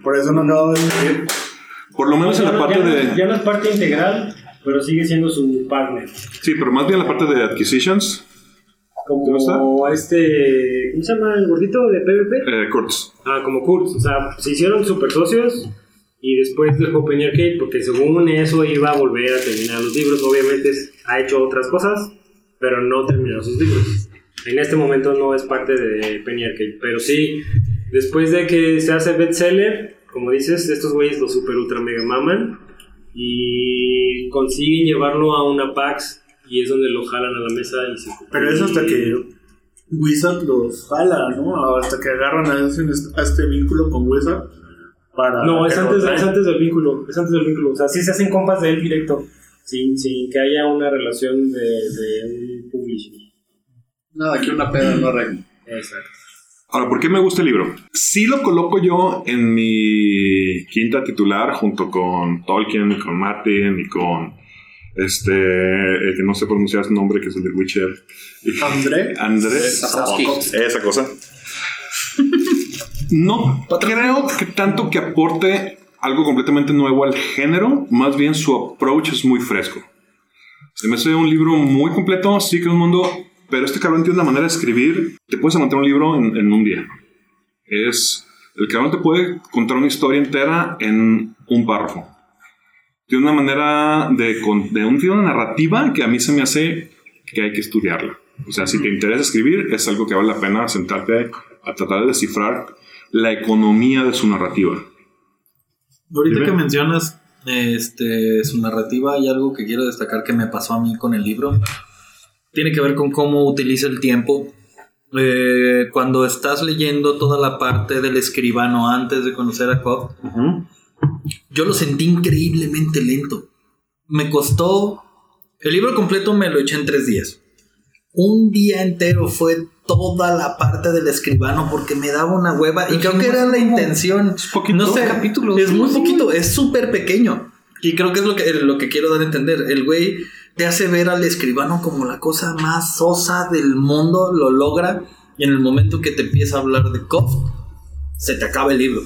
Por eso no acabo de escribir. por lo menos en Ya la no- parte ya no- de. Ya no es parte integral, pero sigue siendo su partner. Sí, pero más bien la parte de acquisitions. Como este. ¿Cómo se llama el gordito de PvP? Eh, Kurtz. Ah, como Kurtz. O sea, se hicieron super socios y después dejó Penny Arcade porque según eso iba a volver a terminar los libros. Obviamente ha hecho otras cosas, pero no terminó sus libros. En este momento no es parte de Penny Arcade, pero sí, después de que se hace bestseller, como dices, estos güeyes lo super ultra mega maman y consiguen llevarlo a una PAX y es donde lo jalan a la mesa y se Pero es hasta que Wizard los jala, ¿no? Hasta que agarran a este, a este vínculo con Wizard para. No, es antes, es antes del vínculo. Es antes del vínculo. O sea, sí se hacen compas de él directo. Sin, sin que haya una relación de, de un publisher. Nada, que una peda no arregla. Exacto. Ahora, ¿por qué me gusta el libro? Sí lo coloco yo en mi quinta titular junto con Tolkien y con Martin y con este, el que no sé pronunciar su nombre, que es el de Witcher. André. Andrés. Sapkowski. Esa cosa. No creo que tanto que aporte algo completamente nuevo al género, más bien su approach es muy fresco. Se me hace un libro muy completo, sí que es un mundo, pero este cabrón tiene una manera de escribir, te puedes aguantar un libro en, en un día. Es, el cabrón te puede contar una historia entera en un párrafo. Tiene una manera de, con- de un, tiene una narrativa que a mí se me hace que hay que estudiarla. O sea, si te interesa escribir, es algo que vale la pena sentarte a tratar de descifrar la economía de su narrativa. Ahorita Dime. que mencionas este, su narrativa, hay algo que quiero destacar que me pasó a mí con el libro. Tiene que ver con cómo utiliza el tiempo. Eh, cuando estás leyendo toda la parte del escribano antes de conocer a Cobb, yo lo sentí increíblemente lento. Me costó. El libro completo me lo eché en tres días. Un día entero fue toda la parte del escribano porque me daba una hueva y creo que era la intención. no sé, capítulos. es muy poquito, es súper pequeño. Y creo que es lo que, lo que quiero dar a entender. El güey te hace ver al escribano como la cosa más sosa del mundo, lo logra. Y en el momento que te empieza a hablar de Cobb, se te acaba el libro.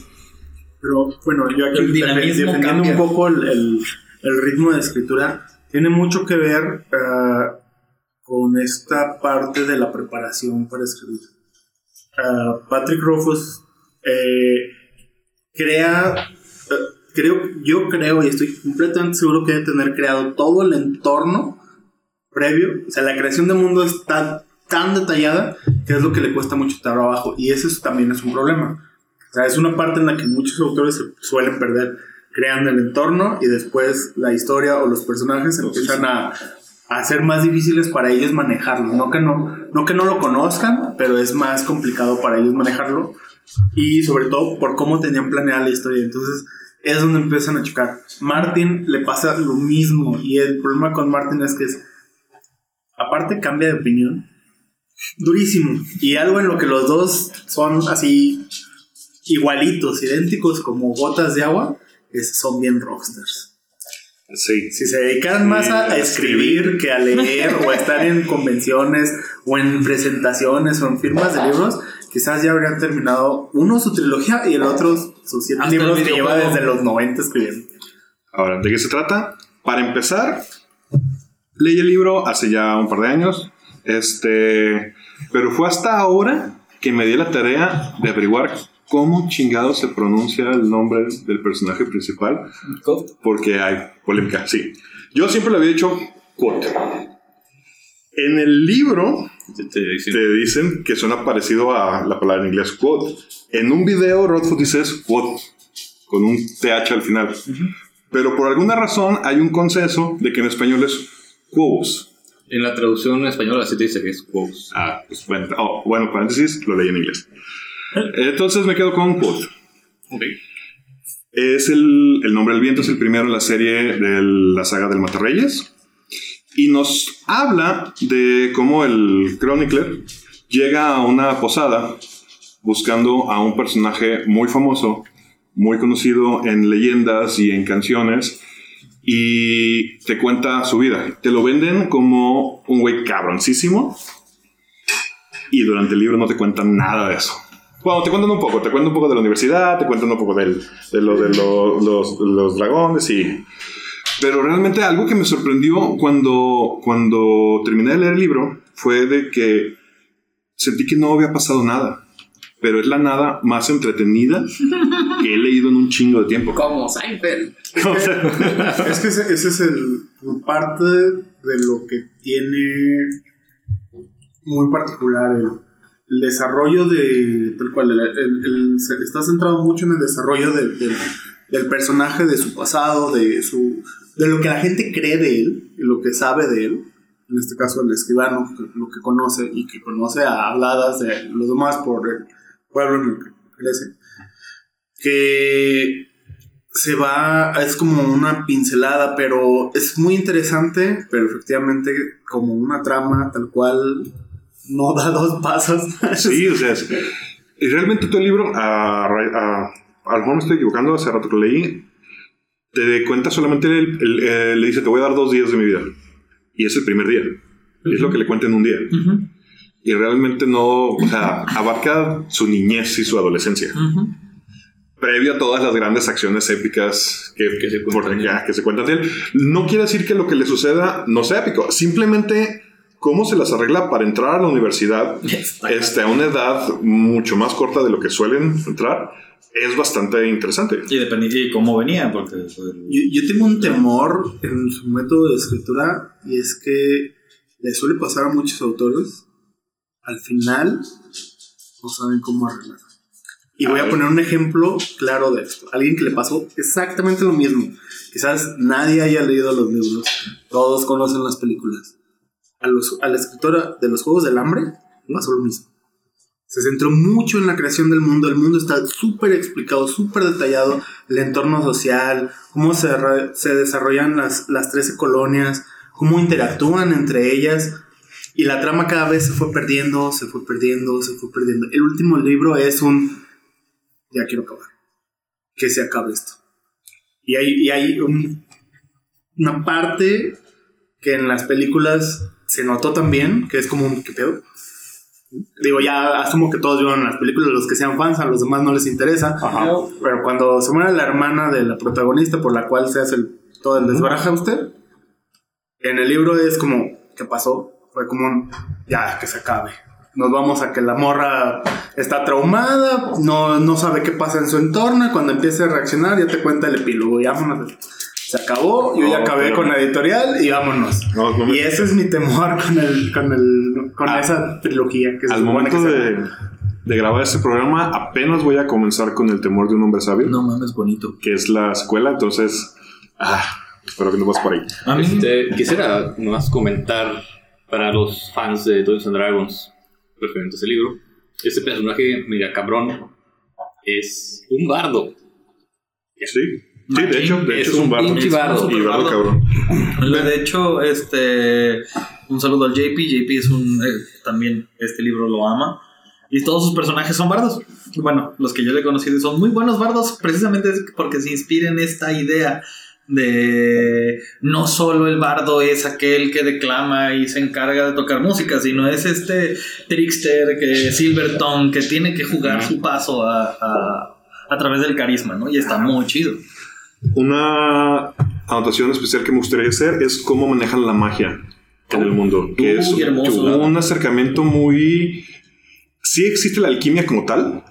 Pero bueno, yo aquí defendiendo cambia. un poco el, el- el ritmo de escritura, tiene mucho que ver ah, con esta parte de la preparación para escribir. Ah, Patrick Rothfuss eh, crea, eh, creo, yo creo y estoy completamente seguro que debe tener creado todo el entorno previo, o sea, la creación de mundo está tan detallada que es lo que le cuesta mucho trabajo y eso es- también es un problema. O sea, es una parte en la que muchos autores se suelen perder. Crean el entorno y después la historia o los personajes empiezan a, a hacer más difíciles para ellos manejarlo. No que no, no que no lo conozcan, pero es más complicado para ellos manejarlo. Y sobre todo por cómo tenían planeada la historia. Entonces es donde empiezan a chocar. Martin le pasa lo mismo. Y el problema con Martin es que es, aparte cambia de opinión. Durísimo. Y algo en lo que los dos son así igualitos, idénticos como gotas de agua, es, son bien rockstars. Sí. Si se dedicaran más a, a Sí, a escribir que a leer o a estar en convenciones o en presentaciones o en firmas de libros, quizás ya habrían terminado uno su trilogía y el otro sus siete Hasta el libros que lleva desde los 90 escribiendo. Ahora, ¿de qué se trata? Para empezar, leí el libro hace ya un par de años, este, pero fue hasta ahora que me di la tarea de averiguar cómo chingado se pronuncia el nombre del personaje principal, porque hay polémica, sí. Yo siempre le había dicho quote. En el libro Te- te dicen, te dicen que suena parecido a la palabra en inglés quote. En un video, Rodfoot dice quote, con un TH al final. Pero por alguna razón hay un consenso de que en español es quotes. En la traducción española así te dice que es quotes. Ah, pues bueno, oh, bueno, paréntesis, lo leí en inglés. Entonces me quedo con quote. Es el, el nombre del viento, es el primero en la serie de la saga del Matarreyes. Y nos habla de cómo el Chronicler llega a una posada buscando a un personaje muy famoso, muy conocido en leyendas y en canciones, y te cuenta su vida. Te lo venden como un güey cabroncísimo, y durante el libro no te cuentan nada de eso. Bueno, te cuentan un poco, te cuentan un poco de la universidad, te cuentan un poco del- de, lo, de lo- los, los dragones y... Pero realmente algo que me sorprendió cuando, cuando terminé de leer el libro fue de que sentí que no había pasado nada. Pero es la nada más entretenida que he leído en un chingo de tiempo. Como Seinfeld. Es que ese, ese es el parte de lo que tiene muy particular el, el desarrollo de tal cual el, está centrado mucho en el desarrollo del- personaje de su pasado de su de lo que la gente cree de él y lo que sabe de él en este caso el escribano lo que conoce y que conoce a habladas de los demás por el pueblo en el que crece que se va, es como una pincelada, pero es muy interesante, pero efectivamente como una trama tal cual no da dos pasos. Sí, o sea, es- y realmente todo el libro, a, a, a lo mejor me estoy equivocando, hace rato que lo leí, te cuenta solamente, el- el- eh, le dice, te voy a dar dos días de mi vida. Y es el primer día. Y es lo que le cuenta en un día. Y realmente no, o sea, abarca su niñez y su adolescencia. Previo a todas las grandes acciones épicas que, que, se, cuentan de él. que se cuentan de él. No quiere decir que lo que le suceda no sea épico. Simplemente cómo se las arregla para entrar a la universidad este, a una edad mucho más corta de lo que suelen entrar es bastante interesante. Y depende y cómo venía, porque Yo, yo tengo un temor en su método de escritura y es que le suele pasar a muchos autores. Al final no saben cómo arreglar. Y voy a poner un ejemplo claro de esto. Alguien que le pasó exactamente lo mismo. Quizás nadie haya leído los libros. Todos conocen las películas. A, los, a la escritora de los Juegos del Hambre pasó lo mismo. Se centró mucho en la creación del mundo. El mundo está súper explicado, súper detallado. El entorno social, cómo se, se desarrollan las, las 13 colonias, cómo interactúan entre ellas. Y la trama cada vez se fue perdiendo, se fue perdiendo, se fue perdiendo. El último libro es un... Ya quiero acabar. Que se acabe esto. Y hay, y hay un- una parte que en las películas se notó también, que es como un... ¿Qué pedo? Digo, ya asumo que todos vieron las películas, los que sean fans, a los demás no les interesa. Pero cuando se muere la hermana de la protagonista por la cual se hace el- todo el desbaraja usted, en el libro es como, ¿qué pasó? Fue como un, ya, que se acabe. Nos vamos a que la morra está traumada, no, no sabe qué pasa en su entorno, y cuando empiece a reaccionar ya te cuenta el epílogo, y vámonos. Se acabó, yo ya acabé pero- con la editorial y vámonos. No, no me- y ese es mi temor con el, con el, con Ah. esa trilogía que Al momento que de, de grabar este programa, apenas voy a comenzar con El temor de un hombre sabio, no mames, bonito. que es la secuela, entonces, ah, espero que no vas por ahí. A mí, Este, quisiera nomás comentar para los fans de Dungeons and Dragons referente a ese libro. Este personaje mega cabrón es un bardo. Sí, sí, de hecho, de Es hecho es un un bardo. pinche bardo. Y bardo bardo. cabrón. de hecho, este, un saludo al JP. JP es un, eh, también este libro lo ama. Y todos sus personajes son bardos. Bueno, los que yo le he conocido son muy buenos bardos, precisamente porque se inspira en esta idea de no solo el bardo es aquel que declama y se encarga de tocar música, sino es este trickster que Silverton que tiene que jugar su paso a, a- a través del carisma, ¿no? Y está muy chido. Una anotación especial que me gustaría hacer es cómo manejan la magia en el mundo. Que es hermoso. un acercamiento muy... Sí existe la alquimia como tal,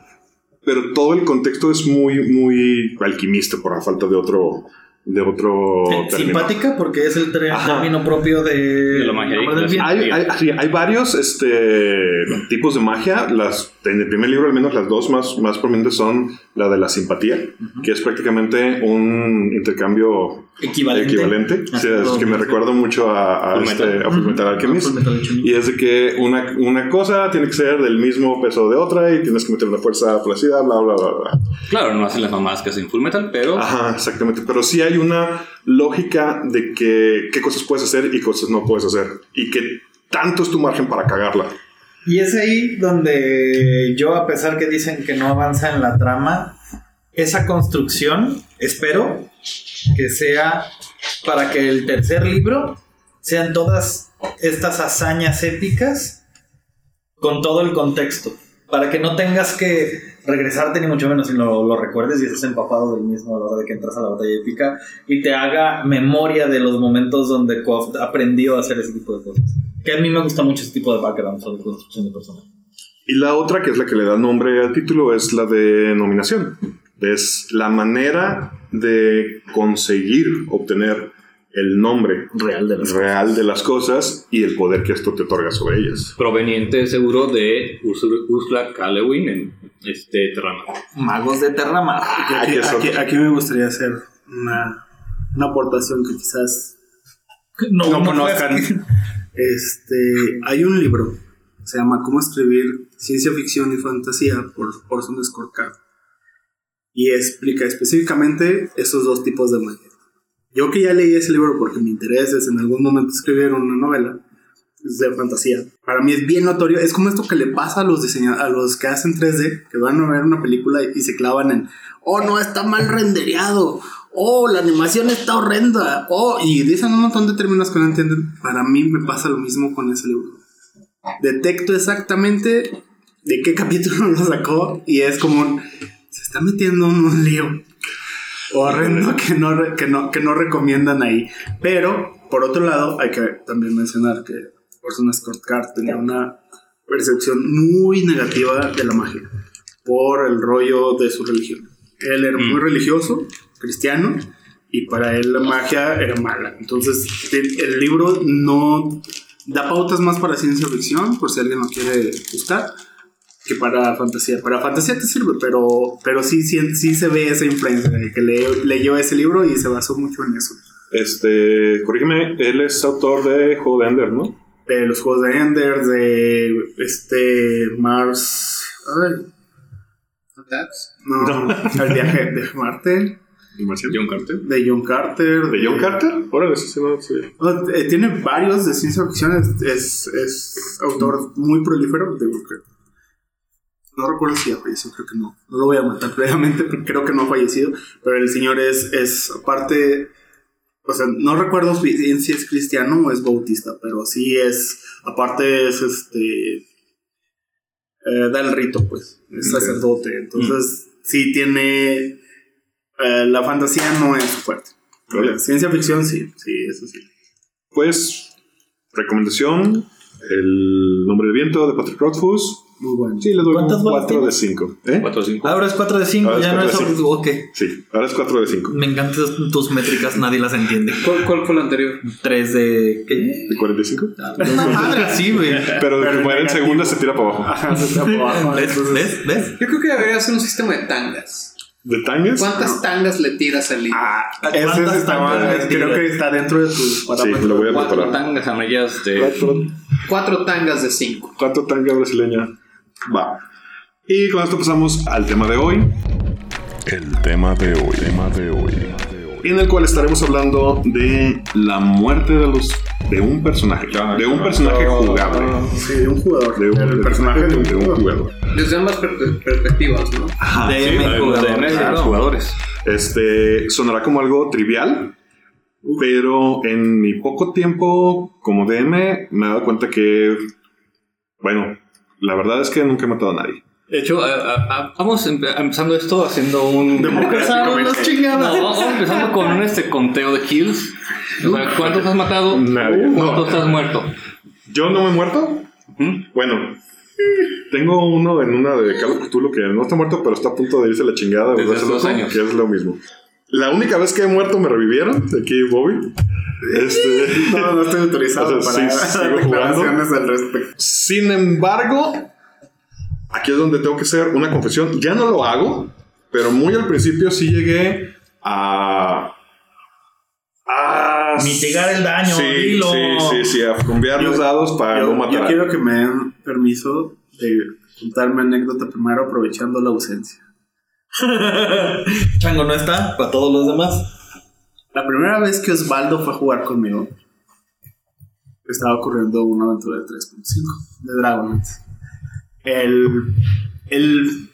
pero todo el contexto es muy, muy alquimista, por la falta de otro, de otro término. Simpática porque es el término propio de, De la magia del. Hay, hay, sí, hay varios este, tipos de magia. Las, en el primer libro, al menos las dos más, más prominentes son la de la simpatía, que es prácticamente un intercambio Equivalente. equivalente. Sí, es que me recuerdo mucho a, a, este, a Fullmetal Ujú. Alchemist. Fullmetal Alchemist. Y es de que una, una cosa tiene que ser del mismo peso de otra y tienes que meter una fuerza parecida, bla, bla, bla, bla. Claro, no hacen las mamadas que hacen Full Metal, pero Ajá, exactamente. Pero sí hay una lógica de que qué cosas puedes hacer y cosas no puedes hacer. Y que tanto es tu margen para cagarla. Y es ahí donde yo, a pesar que dicen que no avanza en la trama, esa construcción, espero que sea para que el tercer libro sean todas estas hazañas épicas con todo el contexto. Para que no tengas que regresarte ni mucho menos, sino lo recuerdes y estés empapado del mismo a la hora de que entras a la batalla épica y te haga memoria de los momentos donde Croft aprendió a hacer ese tipo de cosas. Que a mí me gusta mucho ese tipo de background sobre construcción de personajes. Y la otra, que es la que le da nombre al título, es la de nominación. Es la manera de conseguir obtener el nombre Real de las real de las cosas y el poder que esto te otorga sobre ellas. proveniente seguro de Ursula K. Le Guin en este Terramar. Magos de Terramar. Aquí, eso- aquí- aquí me gustaría hacer una, una aportación que quizás No, no, no conozcan. Este, hay un libro, se llama Cómo escribir ciencia ficción y fantasía por Orson Scott Card. Y explica específicamente esos dos tipos de magia. Yo que ya leí ese libro porque mi interés es en algún momento escribir una novela de fantasía. Para mí es bien notorio. Es como esto que le pasa a los diseñadores, a los que hacen 3D, que van a ver una película y se clavan en, oh no, está mal rendereado. Oh, la animación está horrenda. Oh, y dicen un montón de términos que no entienden. Para mí me pasa lo mismo con ese libro. Detecto exactamente de qué capítulo lo sacó y es como se está metiendo en un lío horrendo que no, que, no, que no recomiendan ahí. Pero, por otro lado, hay que también mencionar que Orson Scott Card tenía una percepción muy negativa de la magia por el rollo de su religión. Él era muy religioso, cristiano, y para él la magia era mala. Entonces, el, el libro no da pautas más para ciencia ficción, por si alguien lo quiere buscar, que para fantasía. Para fantasía te sirve, pero, pero sí, sí, sí se ve esa influencia, de que le- leyó ese libro y se basó mucho en eso. Este, corrígeme, él es autor de Juego de Ender, ¿no? De los juegos de Ender, de este Mars. Ay, no, el viaje de Marte, John Carter. de John Carter. ¿De John Carter? Órale, sí, sí, no, sí. No, eh, tiene varios de ciencia ficción. Es, es, es autor muy prolífero. Digo que no recuerdo si ya falleció, creo que no. No lo voy a matar previamente, porque creo que no ha fallecido. Pero el señor es, es aparte. O sea, no recuerdo bien si es cristiano o es bautista, pero sí es. Aparte es este. eh, da el rito, pues. Es sacerdote. Entonces, sí tiene. eh, la fantasía no es fuerte. Pero la ciencia ficción sí, sí, eso sí. Pues, recomendación, El nombre del viento de Patrick Rothfuss. Muy bueno. Sí, le doy ¿Cuántas bolas 4 de tienes? 5. ¿Eh? 4 o 5. Ahora es 4 de 5, Ahora es ya no es 4 de cinco. Ok. Sí, ahora es 4 de 5. Me encantan tus métricas, nadie las entiende. ¿Cuál, cuál fue el anterior? 3 de. ¿Qué? ¿De 45? Una madre así, güey. Pero de que muere en segunda se tira para abajo. Ajá, se está por abajo. ¿Ves? ¿Ves? ¿Ves? Yo creo que debería ser un sistema de tangas. ¿De Tangas? ¿Cuántas tangas le tiras al libro? Ah, ese ¿Cuántas está mal, tangas Creo que está dentro de tus Sí, lo voy a Cuatro tangas amarillas de. Cuatro, Cuatro tangas de cinco. cuatro tanga brasileña. Va. Y con esto pasamos al tema de hoy. El tema de hoy. Tema de hoy. en el cual estaremos hablando de la muerte de los de un personaje, de un personaje jugable, Sí, de un jugador. de un, el personaje de un de un jugador. Desde ambas per- perspectivas, ¿no? Ajá, Sí, de los jugadores. Este sonará como algo trivial, Pero en mi poco tiempo como DM me he dado cuenta que, bueno, la verdad es que nunca he matado a nadie. De hecho, a- a- a- vamos empe- empezando esto haciendo un. Democráticamente. las chingadas. No, vamos empezando con un este conteo de kills. O sea, ¿Cuántos has matado? Nadie. ¿Cuántos has muerto? ¿Yo no me he muerto? Bueno, tengo uno en una de Call of Cthulhu que no está muerto, pero está a punto de irse a la chingada. Desde hace dos años. Que es lo mismo. La única vez que he muerto me revivieron, aquí Bobby. Este, No, no estoy autorizado O sea, para sí, sigo declaraciones al respecto. Sin embargo, aquí es donde tengo que hacer una confesión. Ya no lo hago, pero muy al principio sí llegué a. a Mitigar el daño, sí, dilo. Sí, sí, sí, a cambiar los dados para no Yo, matar. yo quiero que me den permiso de contarme anécdota primero aprovechando la ausencia. Chango no está, para todos los demás. La primera vez que Osvaldo fue a jugar conmigo, estaba ocurriendo una aventura de 3.5 de Dragonlance. El, el,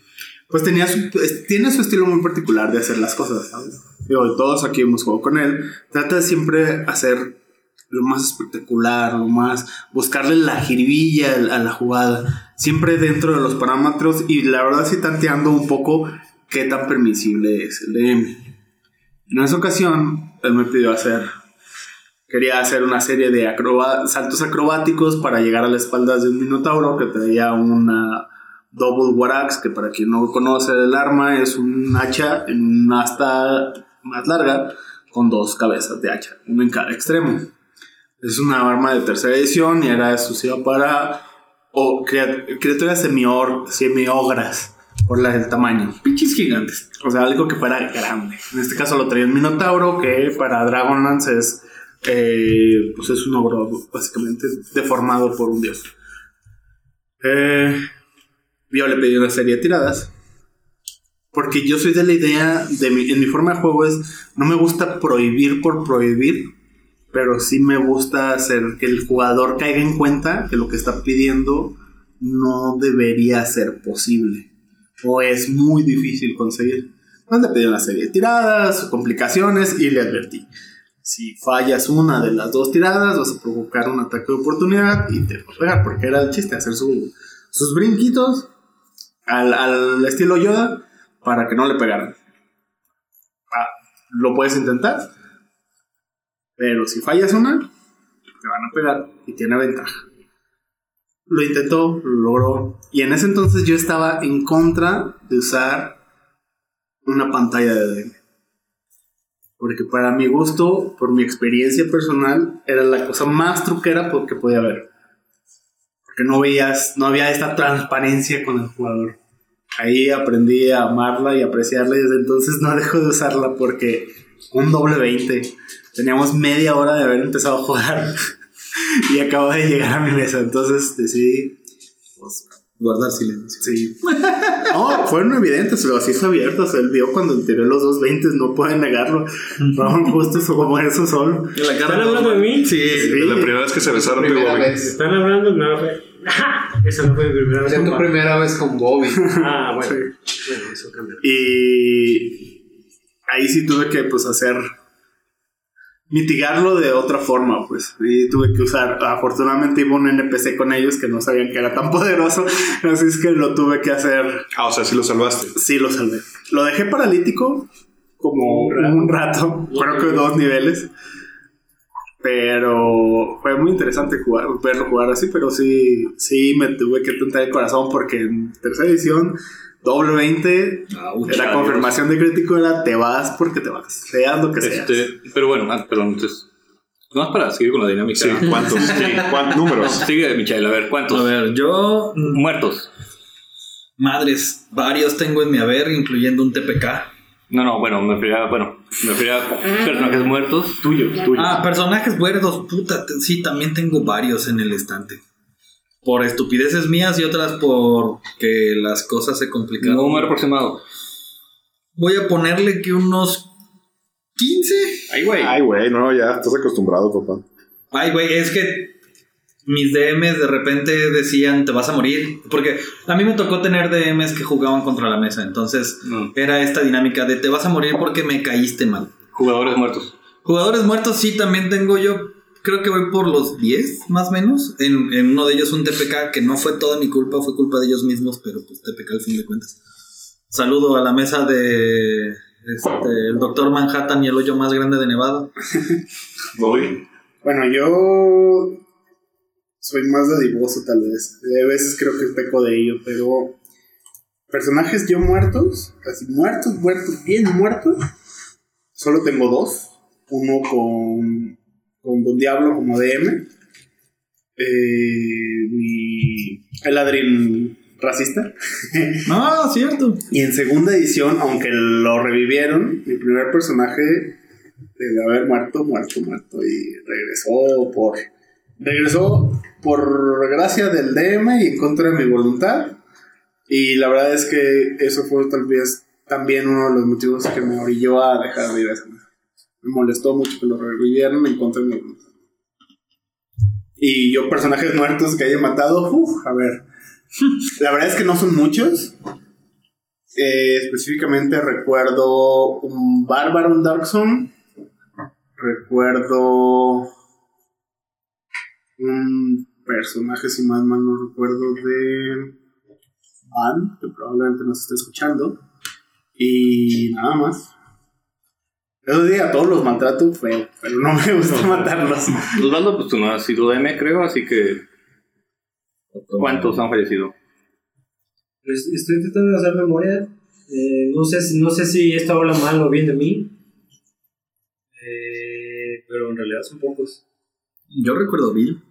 pues tenía su, tiene su estilo muy particular de hacer las cosas, ¿sabes? Digo, todos aquí hemos jugado con él. Trata de siempre hacer lo más espectacular, lo más. buscarle la jiribilla a la jugada, siempre dentro de los parámetros y la verdad sí tanteando un poco qué tan permisible es el DM. En esa ocasión, él me pidió hacer. Quería hacer una serie de acroba- saltos acrobáticos para llegar a las espaldas de un minotauro que traía una double warax, que para quien no conoce el arma es un hacha en una asta más larga con dos cabezas de hacha, una en cada extremo. Es una arma de tercera edición y era exclusiva para o criaturas semiogras por la, el tamaño. Pinches gigantes. O sea, algo que fuera grande. En este caso lo traía un Minotauro, que para Dragonlance es. eh, pues es un ogro, básicamente, deformado por un dios. Eh, yo le pedí una serie de tiradas. Porque yo soy de la idea, de mi- en mi forma de juego es, no me gusta prohibir por prohibir, pero sí me gusta hacer que el jugador caiga en cuenta que lo que está pidiendo no debería ser posible o es muy difícil conseguir. Le pedí una serie de tiradas, complicaciones y le advertí. Si fallas una de las dos tiradas, vas a provocar un ataque de oportunidad y te va a pegar, porque era el chiste, hacer su- sus brinquitos al, al estilo Yoda para que no le pegaran. Ah, lo puedes intentar, pero si fallas una, te van a pegar y tiene ventaja. Lo intentó, lo logró. Y en ese entonces yo estaba en contra de usar una pantalla de DM. Porque para mi gusto, por mi experiencia personal, era la cosa más truquera que podía haber. Porque no veías, no había esta transparencia con el jugador. Ahí aprendí a amarla y apreciarla y desde entonces no dejo de usarla porque un doble 20. Teníamos media hora de haber empezado a jugar y acabo de llegar a mi mesa. Entonces decidí pues, Guardar silencio. Sí. No, fueron evidentes, los hizo abiertos. Él vio cuando tiré los dos 20, no pueden negarlo. Fueron justos como esos son. ¿Están hablando de mí? Sí. La primera vez que se besaron, Primera Bobby. vez. ¿Están hablando? No, fue. Esa no fue mi primera vez. Es tu primera vez con Bobby. Ah, bueno. Sí. Bueno, eso cambia. Y ahí sí tuve que pues hacer mitigarlo de otra forma, pues. Y tuve que usar, afortunadamente iba un NPC con ellos que no sabían que era tan poderoso, así es que lo tuve que hacer Ah, o sea, sí lo salvaste. Sí, lo salvé. Lo dejé paralítico como un rato. Creo que dos niveles. Pero fue muy interesante jugar, verlo jugar así, pero sí, sí me tuve que tentar el corazón porque en tercera edición, doble 20, la confirmación de crítico era te vas porque te vas, seas lo que seas. Este, pero bueno, ah, perdón, entonces. Más para seguir con la dinámica. Sí, ¿cuántos? ¿Cuántos números? Sigue, Michael, a ver, ¿cuántos? A ver, yo. mm, Muertos. Madres, varios tengo en mi haber, incluyendo un TPK. No, no, bueno, me refería, bueno, me refería a personajes muertos. Tuyos, tuyos. Ah, personajes muertos, puta, sí, también tengo varios en el estante. Por estupideces mías y otras por que las cosas se complicaron. número aproximado. Voy a ponerle que unos 15. Ay, güey. Ay, güey, no, ya estás acostumbrado, papá. Ay, güey, es que mis DMs de repente decían te vas a morir. Porque a mí me tocó tener DMs que jugaban contra la mesa. Entonces Mm. era esta dinámica de te vas a morir porque me caíste mal. Jugadores muertos. Jugadores muertos sí también tengo yo. Creo que voy por los 10, más o menos. En, en uno de ellos un TPK que no fue toda mi culpa, fue culpa de ellos mismos, pero pues TPK al fin de cuentas. Saludo a la mesa de este, el Doctor Manhattan y el hoyo más grande de Nevada. Voy. Bueno, yo soy más dadivoso tal vez. De veces creo que peco de ello, pero personajes yo muertos, casi muertos, muertos, bien muertos, solo tengo dos. Uno con, con Don Diablo como DM. Eh, mi Eladrin racista. Ah, cierto. Y en segunda edición, aunque lo revivieron, mi primer personaje debe haber muerto, muerto, muerto. Y regresó por. Regresó por gracia del DM y en contra de mi voluntad. Y la verdad es que eso fue tal vez también uno de los motivos que me orilló a dejar de ir a esa mesa. Me molestó mucho que lo revivieran en contra de mi. Y yo, personajes muertos que haya matado, uff, a ver. La verdad es que no son muchos. Eh, específicamente recuerdo un bárbaro en Dark Zone. Recuerdo un personaje, si más mal no recuerdo, de Van, que probablemente nos esté escuchando. Y nada más. Eso sí, a todos los maltrato feo, pero no me gusta matarlos. Osvaldo, pues tú no has sido DM, creo, así que. ¿Cuántos han fallecido? Pues estoy tratando de hacer memoria. Eh, no, sé, si- no sé si esto habla mal o bien de mí. Eh, pero en realidad son pocos. Yo recuerdo Bill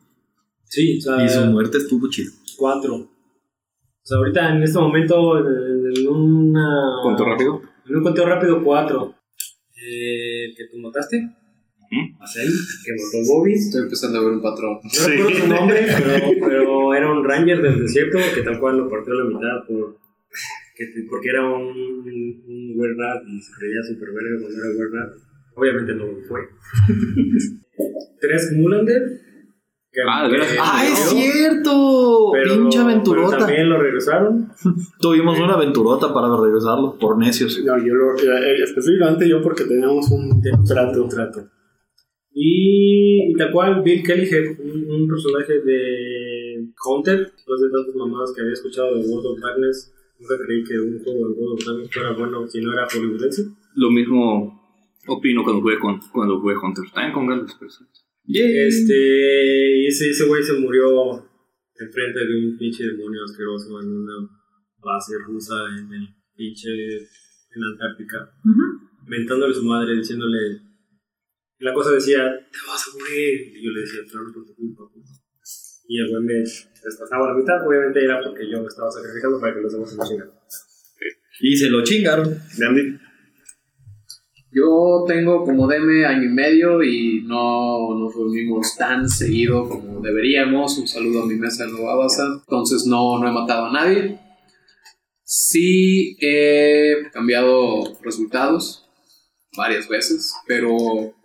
Sí, o sea, y su muerte estuvo chido. cuatro. O sea, ahorita en este momento, en, en una. ¿Cuánto rápido? En un conteo rápido, cuatro. Eh, el que tú mataste. A Cell, que mató Bobby. Estoy empezando a ver un patrón. No recuerdo su nombre, pero, pero era un ranger del desierto que tal cual lo partió a la mitad por, que, porque era un, un werewolf y se creía super verga cuando era werewolf. Obviamente no lo fue. Tres Mulander. Que- Ah, de veras. que ¡Ah, es cierto! pero- ¡Pinche pero aventurota! también lo regresaron. Tuvimos una aventurota para regresarlo, por necios. No, yo lo, eh, específicamente yo porque teníamos un trato. trato. Y, y tal cual, Bill Kellyhead, un, un personaje de Hunter, después de tantas mamadas que había escuchado de World of Darkness, nunca creí que un juego de World of Darkness fuera bueno si no era por violencia. Lo mismo opino cuando jugué, con, cuando jugué Hunter. También con grandes personas. Este, y ese, ese güey se murió enfrente de un pinche demonio asqueroso en una base rusa en el pinche, en Antártica. Mentándole a su madre, diciéndole, la cosa decía, te vas a morir. Y yo le decía, claro, por tu culpa. puto". Y el güey me despasaba la mitad, obviamente era porque yo me estaba sacrificando para que los demás se me chingaran. Y se lo chingaron. Yo tengo como DM año y medio y no nos reunimos tan seguido como deberíamos. Un saludo a mi mesa de Nueva Entonces no, no he matado a nadie. Sí he cambiado resultados varias veces, pero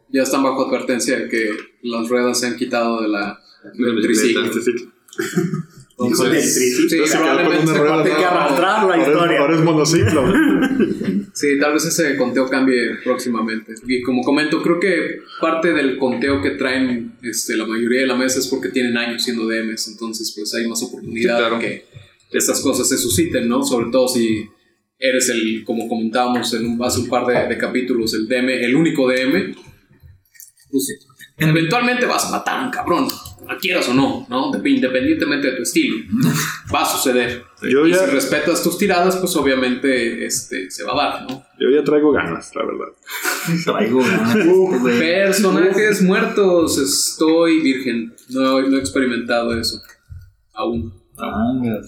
ya están bajo advertencia de que las ruedas se han quitado de la del triciclo. Entonces, sí, Se quedó con probablemente arrastrar la Ahora es, historia. ahora es monociclo. Sí, tal vez ese conteo cambie próximamente. Y como comento, creo que parte del conteo que traen este, la mayoría de la mesa es porque tienen años siendo DMs, entonces pues hay más oportunidad Sí, claro. de que estas cosas se susciten, ¿no? Sobre todo si eres el, como comentábamos en un, hace un par de, de capítulos, el DM, el único DM, pues sí. Eventualmente vas a matar a un cabrón, quieras o no, ¿no? Dep- Independientemente de tu estilo. Va a suceder. Yo y ya- si respetas tus tiradas, pues obviamente este, se va a dar, ¿no? Yo ya traigo ganas, la verdad. Traigo ganas, güey. Personajes muertos, estoy virgen. No, no he experimentado eso. Aún. Ah, mira.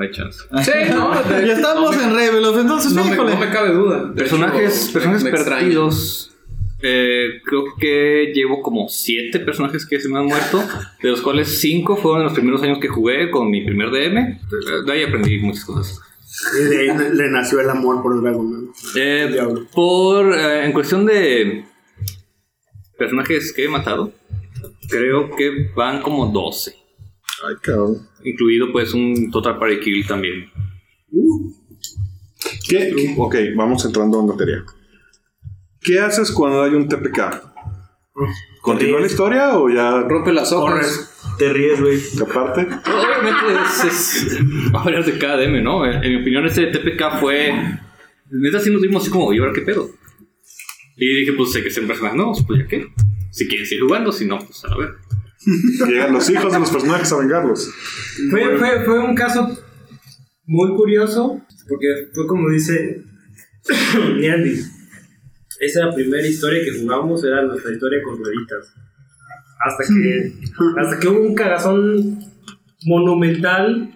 Hay chance. Sí, no, Ya estamos no me- en Revelos, entonces no me, no me cabe duda. De Personajes, hecho, personajes me perdidos. Eh, creo que llevo como siete personajes que se me han muerto, de los cuales cinco fueron en los primeros años que jugué con mi primer DM. De ahí aprendí muchas cosas. Y de ahí le nació el amor por Dragon Man. Eh, Diablo. por eh, en cuestión de personajes que he matado, creo que van como 12, Ay, cabrón. incluido pues un total party kill también. ¿Qué? Ok, vamos entrando en materia. ¿Qué haces cuando hay un TPK? ¿Continúa la historia o ya Rompe las hojas. Corres. Te ríes, güey. aparte? Obviamente es, es- va a variar de cada DM, ¿no? En, en mi opinión, este TPK fue. Neta, sí nos dimos así como, ¿y ahora qué pedo? Y dije, pues sé que son personajes nuevos, pues ya qué. Si quieren seguir jugando, si no, pues a ver. Llegan los hijos de los personajes a vengarlos. Fue, fue, fue un caso muy curioso, porque fue como dice Niandi. Esa la primera historia que jugábamos era nuestra historia con rueditas. Hasta que, hasta que hubo un cagazón monumental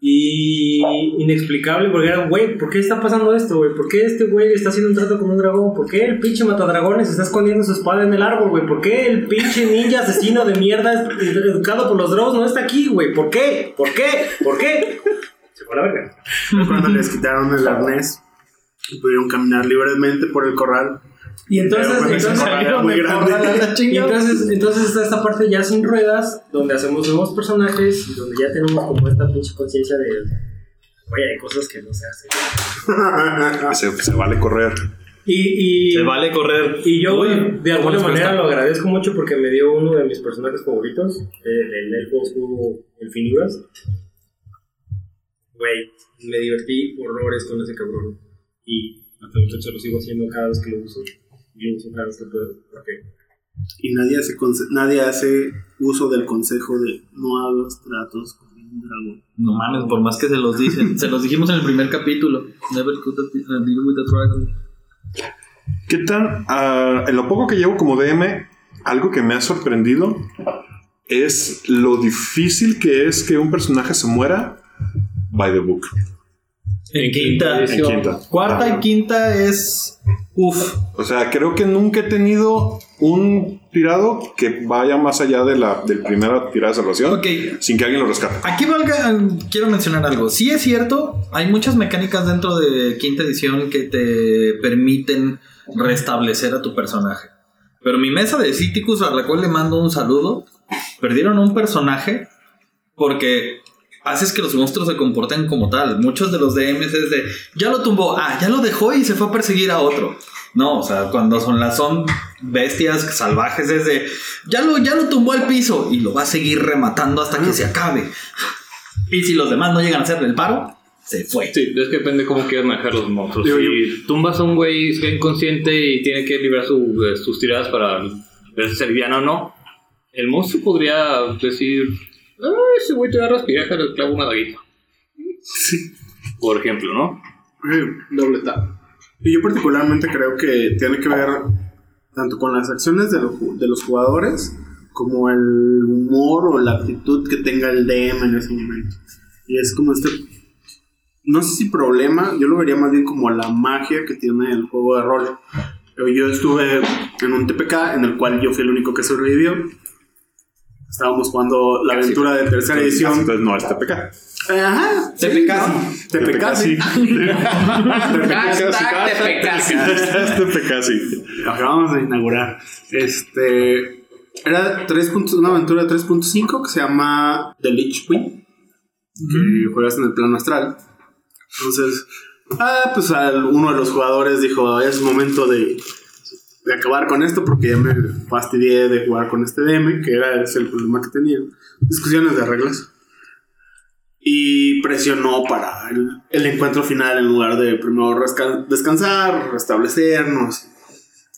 y inexplicable, porque era, güey, ¿por qué está pasando esto, güey? ¿Por qué este güey está haciendo un trato con un dragón? ¿Por qué el pinche matadragones está escondiendo su espada en el árbol, güey? ¿Por qué el pinche ninja asesino de mierda educado por los drones no está aquí, güey? ¿Por qué? ¿Por qué? ¿Por qué? Se fue a la verga. Cuando les quitaron el arnés y pudieron caminar libremente por el corral. Y entonces, entonces, y entonces, entonces está esta parte ya sin ruedas, donde hacemos nuevos personajes y donde ya tenemos como esta pinche conciencia de, oye, hay cosas que no se hacen. Se, se vale correr. Y, y, Se vale correr. y yo, Uy, de alguna ¿cómo les manera, lo agradezco mucho porque me dio uno de mis personajes favoritos, el, el elfo oscuro, el. Güey, me divertí horrores con ese cabrón. Y hasta el fecha lo sigo haciendo cada vez que lo uso. Y lo uso cada vez que puedo. Porque Y nadie hace, nadie hace uso del consejo de no hagas tratos con un dragón. No mames, por más que se los dicen. se los dijimos en el primer capítulo. Never been- uh, deal with a dragon. ¿Qué tan, ah, en lo poco que llevo como DM, algo que me ha sorprendido es lo difícil que es que un personaje se muera by the book. En quinta. En quinta. Cuarta Ah. y quinta es. Uf. O sea, creo que nunca he tenido un tirado que vaya más allá de la del primera tirada de salvación Ok. sin que alguien lo rescate. Aquí valga, quiero mencionar algo. Sí es cierto, hay muchas mecánicas dentro de quinta edición que te permiten restablecer a tu personaje. Pero mi mesa de Citicus, a la cual le mando un saludo, perdieron un personaje porque haces que los monstruos se comporten como tal. Muchos de los DMs es de, ya lo tumbó, ah, ya lo dejó y se fue a perseguir a otro. No, o sea, cuando son las son bestias salvajes es de, ya lo, ya lo tumbó al piso y lo va a seguir rematando hasta que se acabe. Y si los demás no llegan a hacerle el paro, se fue. Sí, es que depende cómo quieras manejar los monstruos. Digo, si tumbas a un güey inconsciente y tiene que librar su- eh, sus tiradas para ver si es liviano o no, el monstruo podría decir: "Ah, Ese güey te va a respirar, le clavo una daguita. Por ejemplo, ¿no? Doble tap. Y yo particularmente creo que tiene que ver tanto con las acciones de, los ju- de los jugadores como el humor o la actitud que tenga el DM en ese momento. Y es como este, no sé si problema, yo lo vería más bien como la magia que tiene el juego de rol. Yo estuve en un TPK en el cual yo fui el único que sobrevivió. Estábamos jugando la aventura de tercera edición. Entonces no es TPK. Ajá. TPK. TPK, TPK. TPK, sí. Lo acabamos de inaugurar. Este. Era 3 puntos- una aventura de 3.5 que se llama The Lich Queen. Que juegas en el plano astral. Entonces, ah, pues al- uno de los jugadores dijo: Es momento de, de acabar con esto porque ya me fastidié de jugar con este DM, que era ese el problema que tenía. Discusiones de reglas. Y presionó para el, el encuentro final en lugar de primero descansar, restablecernos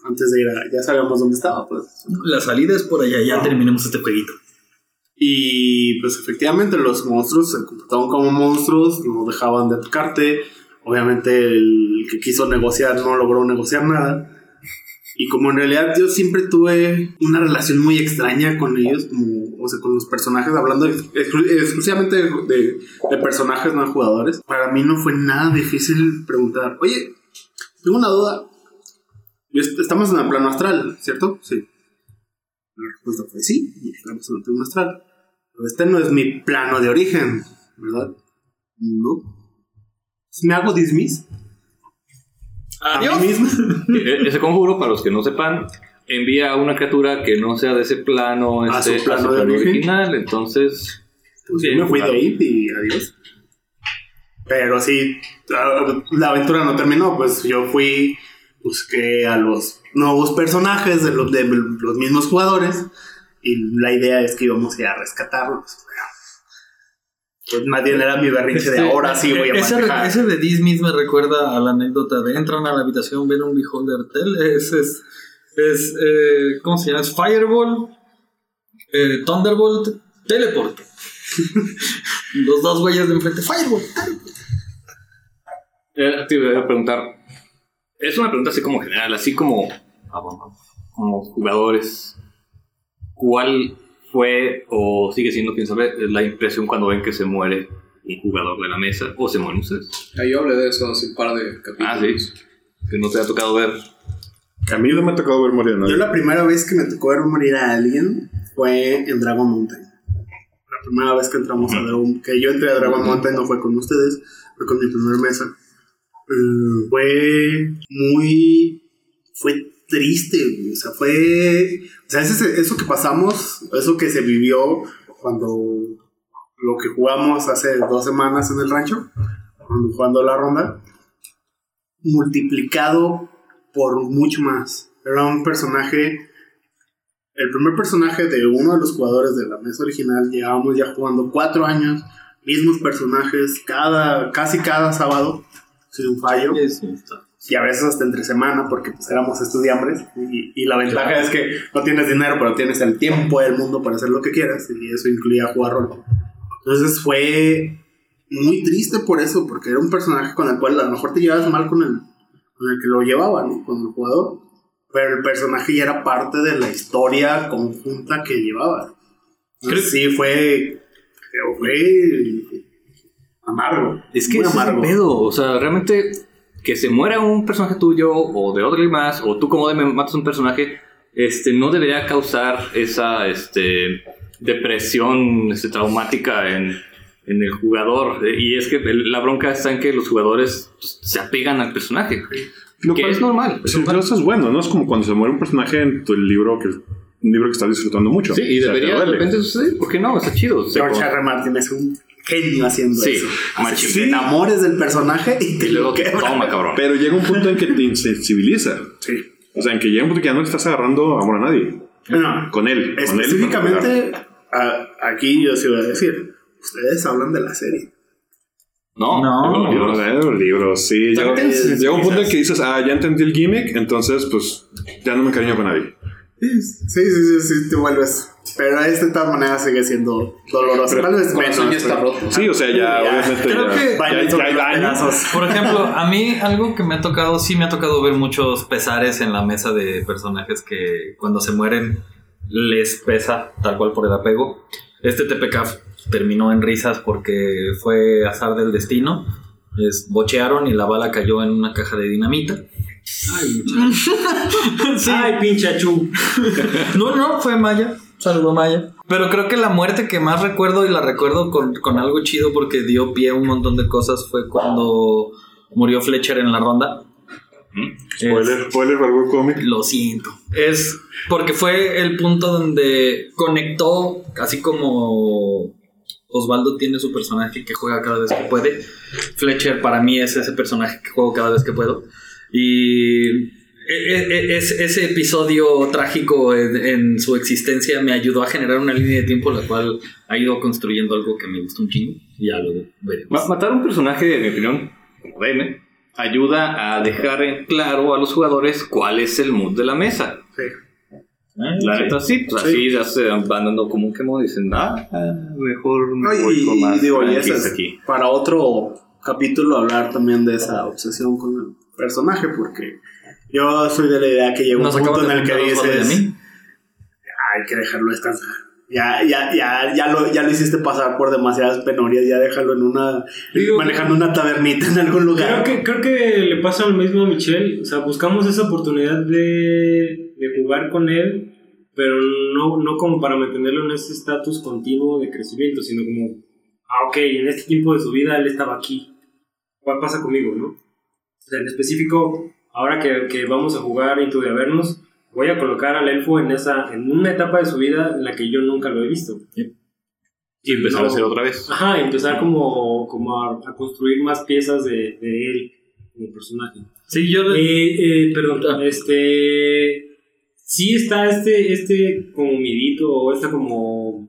antes de ir a, ya sabíamos dónde estaba, pues. La salida es por allá, ya terminemos este jueguito. Y pues efectivamente los monstruos se comportaban como monstruos, no dejaban de atacarte. Obviamente el que quiso negociar no logró negociar nada. Y como en realidad yo siempre tuve una relación muy extraña con ellos, como, o sea, con los personajes, hablando ex- exclu- exclusivamente de, personajes, no de jugadores, para mí no fue nada difícil preguntar, oye, tengo una duda. Estamos en el plano astral, ¿cierto? Sí. La respuesta fue sí, estamos en el plano astral. Pero este no es mi plano de origen, ¿verdad? No. ¿Me hago dismiss? ¿A mí mismo? E- Ese conjuro, para los que no sepan, envía a una criatura que no sea de ese plano, A este, su plano de origen. original. Entonces, Pues Bien, yo me fui claro. de ahí y adiós. Pero sí, la la aventura no terminó, pues yo fui busqué a los nuevos personajes de los, de los mismos jugadores y la idea es que íbamos a ir a rescatarlos. Pues más bien era mi berrinche de ahora sí voy a ese, manejar. ese de Diz me recuerda a la anécdota de entran a la habitación, ven un beholder tel. Es, es, es eh, ¿cómo se llama? Es Fireball, eh, Thunderbolt, Teleport. Los dos güeyes de enfrente, Fireball. Eh, te iba a preguntar. Es una pregunta así como general, así como, como jugadores. ¿Cuál fue o sigue siendo, quién sabe, la impresión cuando ven que se muere un jugador de la mesa o se mueren ustedes? Ah, Yo hablé de eso hace un par de capítulos. Ah, sí. Que no te ha tocado ver. A mí no me ha tocado ver morir a Yo nadie. la primera vez que me tocó ver morir a alguien fue en Dragon Mountain. La primera vez que entramos a Dragon... Que yo entré a Dragon Mountain no fue con ustedes, fue con mi primera mesa. Eh, fue muy... Fue triste, güey. o sea, fue... O sea, ese- eso que pasamos, eso que se vivió cuando lo que jugamos hace dos semanas en el rancho, cuando jugando la ronda, multiplicado por mucho más. Era un personaje, el primer personaje de uno de los jugadores de la mesa original, llevábamos ya jugando cuatro años, mismos personajes, cada, casi cada sábado, sin fallo, y a veces hasta entre semana, porque pues éramos estudiantes, y, y la ventaja es que no tienes dinero, pero tienes el tiempo del mundo para hacer lo que quieras, y eso incluía jugar rol. Entonces fue muy triste por eso, porque era un personaje con el cual a lo mejor te llevas mal con el, con el que lo llevaba, ¿no? Con el jugador. Pero el personaje ya era parte de la historia conjunta que llevaba. Entonces, sí, fue. Fue. Amargo. Es que es amargo. pedo. O sea, realmente que se muera un personaje tuyo o de otro más, o tú como de matas un personaje, este, no debería causar esa este, depresión este, traumática en, en el jugador. Y es que el- la bronca está en que los jugadores pues, se apegan al personaje. Lo que cual- es normal. Pero eso es bueno, ¿no? Es como cuando se muere un personaje en tu libro que un libro que estás disfrutando mucho. Sí, y O sea, te debería de repente suceder. ¿Por qué no? Está chido. George. R. Martin es un genio haciendo Sí, eso. Así te enamores del personaje y te y luego lo que toma, cabrón. Pero llega un punto en que te insensibiliza. Sí. O sea, en que llega un punto que ya no le estás agarrando amor a nadie. Bueno, Con él. Con él en específicamente, a- aquí yo sí voy a decir, ustedes hablan de la serie. No, No. los libros. Los libros, sí. Llega, llega un punto en que dices, ah, ya entendí el gimmick, entonces, pues, ya no me encariño con nadie. Sí, sí, sí, sí, te vuelves. Pero este de todas maneras sigue siendo doloroso. Tal vez menos, ya está pero- roto. Sí, o sea, ya, Ya. obviamente, Creo ya, que- ya- ya hay los daño. pedazos. Por ejemplo, a mí algo que me ha tocado, sí me ha tocado ver muchos pesares en la mesa de personajes que cuando se mueren les pesa tal cual por el apego. Este TPK terminó en risas porque fue azar del destino. Es, bochearon y la bala cayó en una caja de dinamita. Ay, Sí. Ay, pinche achú. No, no, fue Maya. Saludo Maya. Pero creo que la muerte que más recuerdo y la recuerdo con, con algo chido porque dio pie a un montón de cosas fue cuando murió Fletcher en la ronda. Spoiler, spoiler para algún cómic. Lo siento. Es porque fue el punto donde conectó, así como Osvaldo tiene su personaje que juega cada vez que puede. Fletcher para mí es ese personaje que juego cada vez que puedo. Y es, ese episodio trágico en, en su existencia me ayudó a generar una línea de tiempo la cual ha ido construyendo algo que me gusta un chingo. Y ya luego veremos. Ma- Matar un personaje, en mi opinión, como DM, ayuda a dejar en claro a los jugadores cuál es el mood de la mesa. Sí. La neta sí, pues así ya se van dando como un quemo, dicen, ah, ah, mejor me No, voy y, con y más digo, y es aquí. para otro capítulo hablar también de esa obsesión con el personaje, porque yo soy de la idea que llega un Nos punto en de el que dices, mí. hay que dejarlo descansar. Ya, ya, ya, ya lo, ya lo hiciste pasar por demasiadas penurias, ya déjalo en una, Digo- manejando una tabernita en algún Creo lugar. que, creo que le pasa lo mismo a Michelle. O sea, buscamos esa oportunidad de, de jugar con él, pero no, no como para mantenerlo en ese estatus continuo de crecimiento, sino como, ah, ok, en este tiempo de su vida él estaba aquí. ¿Cuál pasa conmigo, no? O sea, en específico, ahora que, que vamos a jugar Into the Avernos, voy a colocar al elfo en, esa, en una etapa de su vida en la que yo nunca lo he visto. Y empezar a hacer otra vez. Ajá, empezar como, como a, a construir más piezas de, de él como personaje. Sí, yo. Eh, eh, perdón, este. Sí está este, este como miedito o esta como.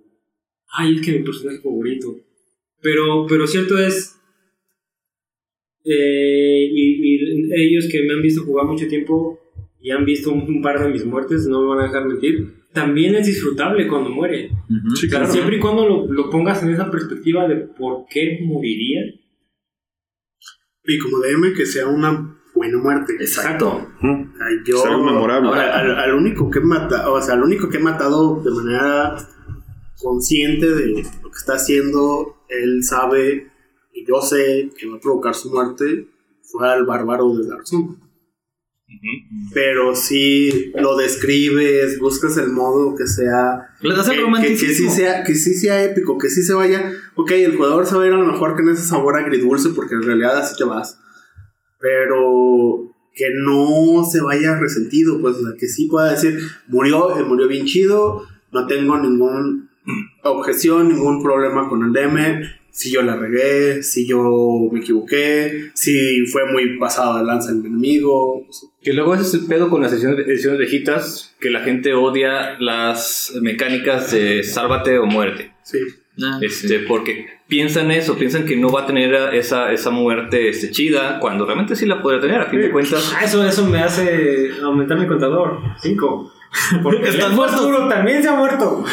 Ay, es que mi personaje favorito. Pero, pero cierto es. eh, y, y ellos que me han visto jugar mucho tiempo y han visto un, un par de mis muertes, no me van a dejar mentir. También es disfrutable cuando muere. Ujú. O sea, siempre y cuando lo, lo pongas en esa perspectiva de por qué moriría. Y como DM, que sea una buena muerte. Exacto. Ay, yo, Es algo memorable. Ahora, al, al único que he matado, o sea, al único que he matado de manera consciente de lo que está haciendo, él sabe y yo sé que va a provocar su muerte, fue al bárbaro de Garzón. Pero si lo describes, buscas el modo que sea Le das el que, que, que sí sea, que sí sea épico, que sí se vaya. Ok, el jugador se va a ir a lo mejor con ese sabor agridulce porque en realidad así te vas. Pero que no se vaya resentido, pues, o sea, que sí pueda decir, murió, eh, murió bien chido, no tengo ninguna objeción, ningún problema con el DM. Si yo la regué, si yo me equivoqué, si fue muy pasado de lanza el enemigo. Que luego ese es el pedo con las ediciones, ediciones viejitas, que la gente odia las mecánicas de sálvate o muerte. Sí. Ah, Este, porque piensan eso, piensan que no va a tener esa, esa muerte este, chida, cuando realmente sí la podría tener, a fin de cuentas. Ah, eso, eso me hace aumentar mi contador. Cinco. Porque muertos. Arturo también se ha muerto.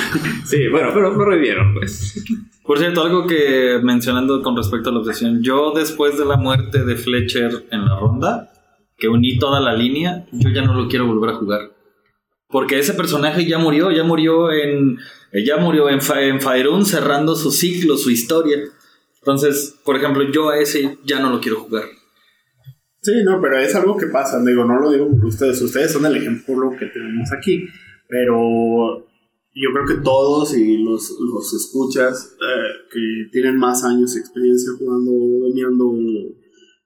Sí, bueno, pero lo revivieron, pues. Por cierto, algo que mencionando con respecto a la obsesión, yo después de la muerte de Fletcher en la ronda, que uní toda la línea, yo ya no lo quiero volver a jugar. Porque ese personaje ya murió, ya murió en. Ya murió en, Fa- en Faerun cerrando su ciclo, su historia. Entonces, por ejemplo, yo a ese ya no lo quiero jugar. Sí, no, pero es algo que pasa. Digo, no lo digo por ustedes. Ustedes son el ejemplo que tenemos aquí. Pero yo creo que todos y los, los escuchas eh, que tienen más años de experiencia jugando, dominando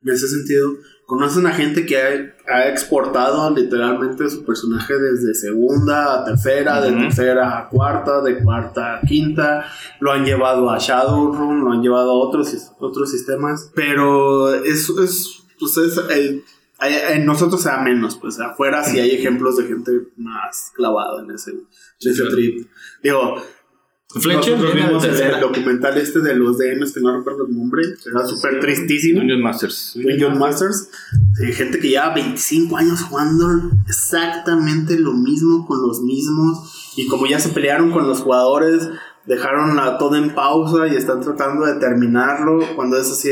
en ese sentido, conocen a gente que ha, ha exportado literalmente su personaje desde segunda a tercera, de tercera a cuarta, de cuarta a quinta, lo han llevado a Shadowrun, lo han llevado a otros, otros sistemas, pero es, es, pues es el- hay- en nosotros sea menos, pues afuera sí hay ejemplos de gente más clavada en ese, en ese trip. Digo, Fletcher vimos el, el documental este de los DMs que no recuerdo el nombre, era súper tristísimo. Dungeon Masters. Dungeon Masters, sí, gente que lleva 25 años jugando exactamente lo mismo con los mismos y como ya se pelearon con los jugadores, dejaron la, todo en pausa y están tratando de terminarlo cuando es así,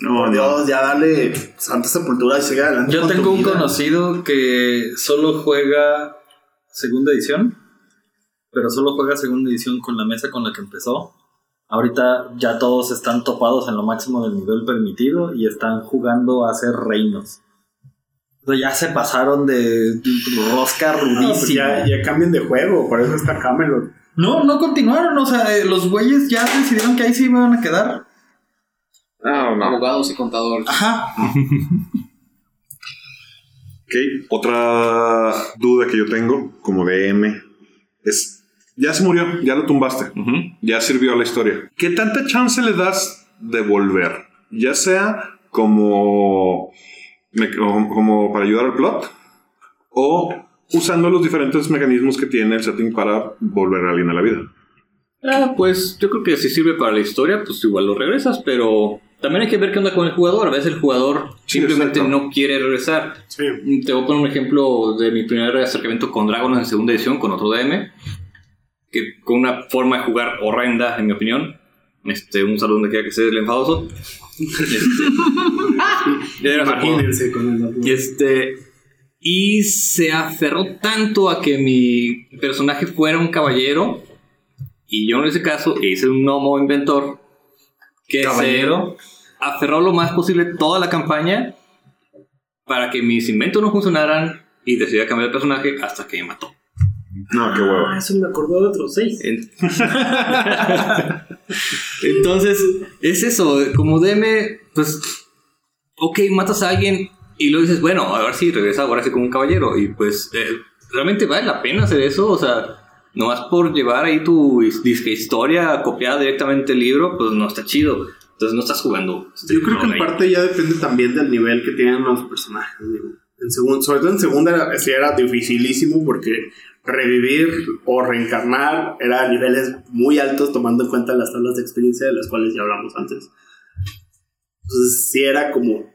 por Dios, ya dale santa sepultura y sigue adelante. Yo con tu tengo un vida". conocido que solo juega segunda edición, pero solo juega segunda edición con la mesa con la que empezó. Ahorita ya todos están topados en lo máximo del nivel permitido y están jugando a hacer reinos. O sea, ya se pasaron de rosca Ah, pues rudísima. ya, ya cambien de juego, por eso está Camelot. No, no continuaron. O sea, eh, los güeyes ya decidieron que ahí se iban a quedar. Abogados y contadores. Ajá. Ok, otra duda que yo tengo como DM es, ya se murió, ya lo tumbaste, ya sirvió a la historia. ¿Qué tanta chance le das de volver? Ya sea como como para ayudar al plot o usando los diferentes mecanismos que tiene el setting para volver a alguien a la vida. Ah, pues yo creo que si sirve para la historia, pues igual lo regresas, pero también hay que ver qué onda con el jugador. A veces el jugador Sí, simplemente exacto. no quiere regresar. Sí. Te voy a poner un ejemplo de mi primer acercamiento con Dragon en segunda edición, con otro DM, que con una forma de jugar horrenda, en mi opinión. Este, un saludo donde quiera que sea el enfadoso. Este, con el Y este. Y se aferró tanto a que mi personaje fuera un caballero. Y yo en ese caso hice un gnomo inventor. Que Caballero. se aferró lo más posible toda la campaña. Para que mis inventos no funcionaran. Y decidí cambiar el personaje hasta que me mató. No, qué huevo. Ah, eso me acordó de otros seis. En- Entonces, es eso, como DM, pues, ok, matas a alguien y luego dices, bueno, a ver si regresa ahora sí como un caballero. Y pues, eh, realmente vale la pena hacer eso, o sea, nomás por llevar ahí tu disque historia copiada directamente del libro, pues no está chido. Entonces no estás jugando. este, Yo creo que en ahí. parte ya depende también del nivel que tienen los personajes. digo. En segun- sobre todo en segunda era, sí era dificilísimo porque revivir o reencarnar era a niveles muy altos tomando en cuenta las tablas de experiencia de las cuales ya hablamos antes. Entonces sí era como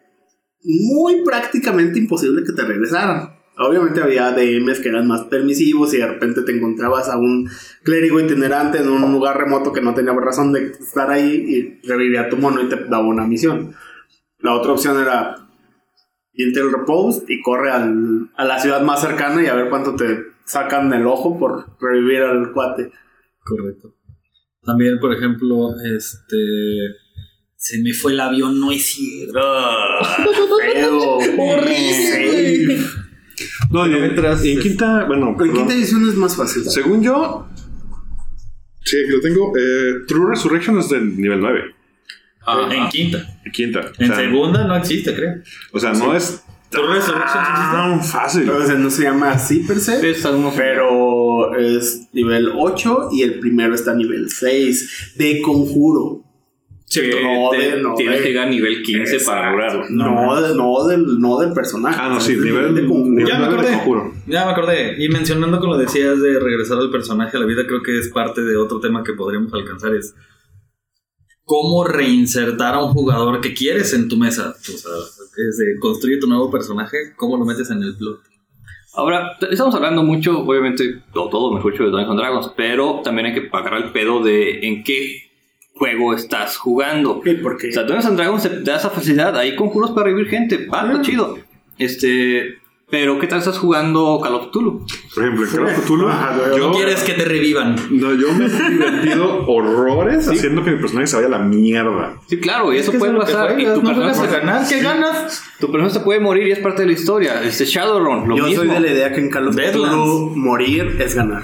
muy prácticamente imposible que te regresaran. Obviamente había DMs que eran más permisivos y de repente te encontrabas a un clérigo itinerante en un lugar remoto que no tenía razón de estar ahí y revivía tu mono y te daba una misión. La otra opción era irte al repose y corre al- a la ciudad más cercana y a ver cuánto te sacan del ojo por revivir al cuate. Correcto. También, por ejemplo, este. Se me fue el avión, no es cierto. Horrible. No, y en, mientras- en quinta, bueno, En quinta edición es más fácil. según yo, sí, aquí lo tengo. eh, True Resurrection es del nivel 9. Ajá. En quinta. En quinta. En o sea, segunda no existe, creo. O sea, no es True Resurrection existe. tan fácil. O sea, no se llama así per se. Sí, está uno- Pero es nivel 8 y el primero está nivel 6 de conjuro. Sí, no, te- de- no, tienes de- que llegar a nivel 15 para lograrlo. No, de- no, del, no del personaje. Ah, no, sí, nivel, de conjuro. Ya me 9 de acordé. Ya me acordé. Y mencionando como decías de regresar al personaje a la vida, creo que es parte de otro tema que podríamos alcanzar. Es cómo reinsertar a un jugador que quieres en tu mesa. O sea, es de construye tu nuevo personaje, cómo lo metes en el plot. Ahora, estamos hablando mucho, obviamente, todo, todo mejor dicho, de Dungeons and Dragons, pero también hay que pagar el pedo de en qué juego estás jugando. Ok, porque O sea, Dungeons and Dragons te da esa facilidad. Hay conjuros para revivir gente. Va, está chido. Este. Pero, ¿qué tal estás jugando Call of Cthulhu? Por ejemplo, en Call of Cthulhu, güey. yo, No quieres que te revivan. no, yo me he divertido horrores haciendo que mi personaje se vaya a la mierda. Sí, claro, y eso puede pasar. Y tu no personaje, a ganar, ¿qué ganas? tu personaje se puede morir y es parte de la historia. Este Shadowrun, lo yo mismo. soy de la idea que en Call of. Cthulhu morir es ganar.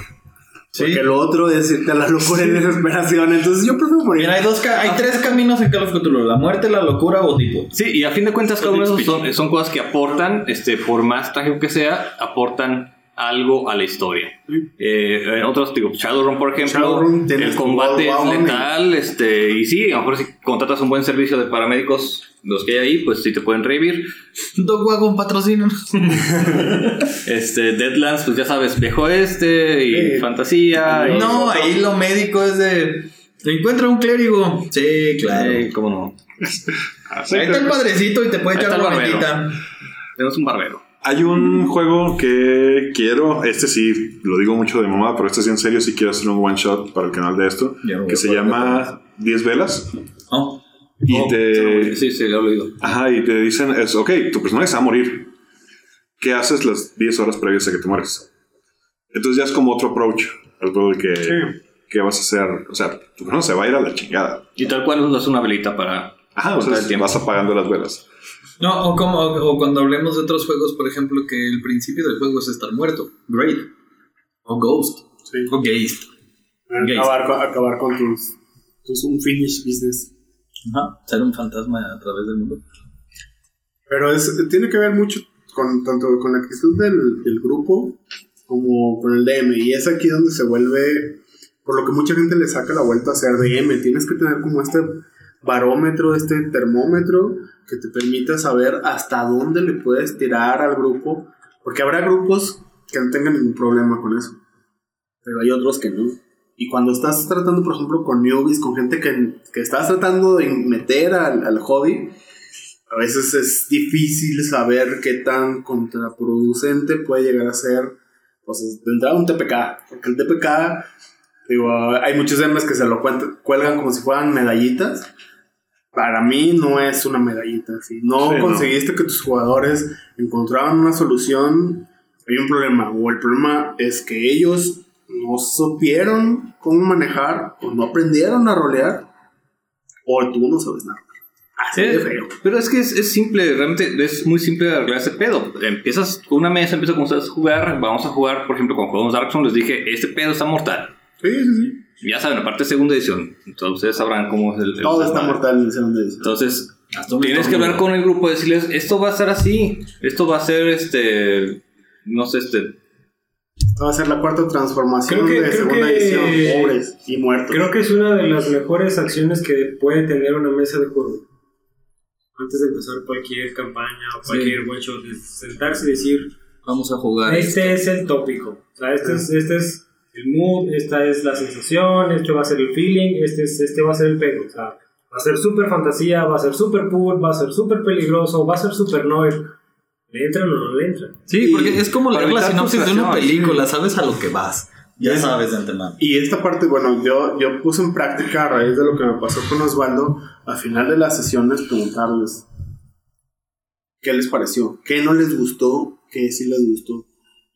Sí. Porque lo otro es irte a la locura y desesperación. Entonces yo prefiero morir. Mira, hay, dos hay tres caminos en Call of Cthulhu: la muerte, la locura o tipo. Sí, y a fin de cuentas, cada uno son, son cosas que aportan, este, por más trágico que sea, aportan algo a la historia. Eh, en otros, digo, Shadowrun, por ejemplo, Shadowrun, el combate es letal, este, y sí, a lo mejor si contratas un buen servicio de paramédicos, los que hay ahí, pues sí te pueden revivir. Dog Wagon patrocina. Este, Deadlands, pues ya sabes, viejo este, y Sí. fantasía. y- No, ahí lo médico es de. Encuentra un clérigo. Sí, claro. Eh, cómo no. Ahí está el padrecito y te puede echar la barbero. Tenemos un barbero. Hay un juego que quiero, este sí, lo digo mucho de mamá, pero este sí en serio, sí quiero hacer un one shot para el canal de esto, no que a se llama 10 velas. Oh. Y Oh, te, Sí, sí, lo he oído. ajá, y te dicen, es, ok, tu personaje se va a morir. ¿Qué haces las 10 horas previas a que te mueres? Entonces ya es como otro approach al juego de que, ¿qué vas a hacer? O sea, tu personaje se va a ir a la chingada. Y tal cual usas una velita para Ajá, o sea, vas apagando las velas. No, o, como, o cuando hablemos de otros juegos, por ejemplo, que el principio del juego es estar muerto. Great. O Ghost. Sí. O Geist. Acabar con, acabar con tus, tus unfinished business. Ajá. Ser un fantasma a través del mundo. Pero es, tiene que ver mucho con tanto con la actitud del, del grupo como con el DM. Y es aquí donde se vuelve, por lo que mucha gente le saca la vuelta a ser DM. Tienes que tener como este barómetro, este termómetro que te permita saber hasta dónde le puedes tirar al grupo. Porque habrá grupos que no tengan ningún problema con eso. Pero hay otros que no. Y cuando estás tratando, por ejemplo, con newbies, con gente que, que estás tratando de meter al, al hobby, a veces es difícil saber qué tan contraproducente puede llegar a ser, pues, de entrada un TPK. Porque el TPK, digo, hay muchos DMs que se lo cuelgan como si fueran medallitas. Para mí no es una medallita. Si no Sí, no. conseguiste que tus jugadores encontraran una solución, hay un problema. O el problema es que ellos no supieron cómo manejar, o no aprendieron a rolear, o tú no sabes nada. Así de feo. Pero es que es, es simple, realmente es muy simple arreglar ese pedo. Empiezas con una mesa, empiezas con ustedes a jugar, vamos a jugar, por ejemplo, con juegos Dark Souls, les dije, este pedo está mortal. Sí, sí, sí. Ya saben, aparte segunda edición, entonces ustedes sabrán cómo es el... el Todo está mortal en segunda edición. Entonces, Hasta un tienes que hablar con el grupo y decirles, esto va a ser así, esto va a ser, este, no sé, este, Esta va a ser la cuarta transformación que- de segunda que- edición. Pobres y muertos. Creo que es una de las mejores acciones que puede tener una mesa de juego. Antes de empezar cualquier campaña o cualquier shot, es sentarse y decir, Vamos a jugar. este es el tópico. O sea, este es, este es el mood, esta es la sensación, este va a ser el feeling, este, es, este va a ser el pego. O sea, va a ser súper fantasía, va a ser súper cool, va a ser súper peligroso, va a ser súper noir. ¿Le entran o no le entran? Sí, porque es como leer la sinopsis de una película, sabes a lo que vas. Ya sabes de antemano. Y esta parte, bueno, yo, yo puse en práctica a raíz de lo que me pasó con Osvaldo, al final de las sesiones preguntarles qué les pareció, qué no les gustó, qué sí les gustó.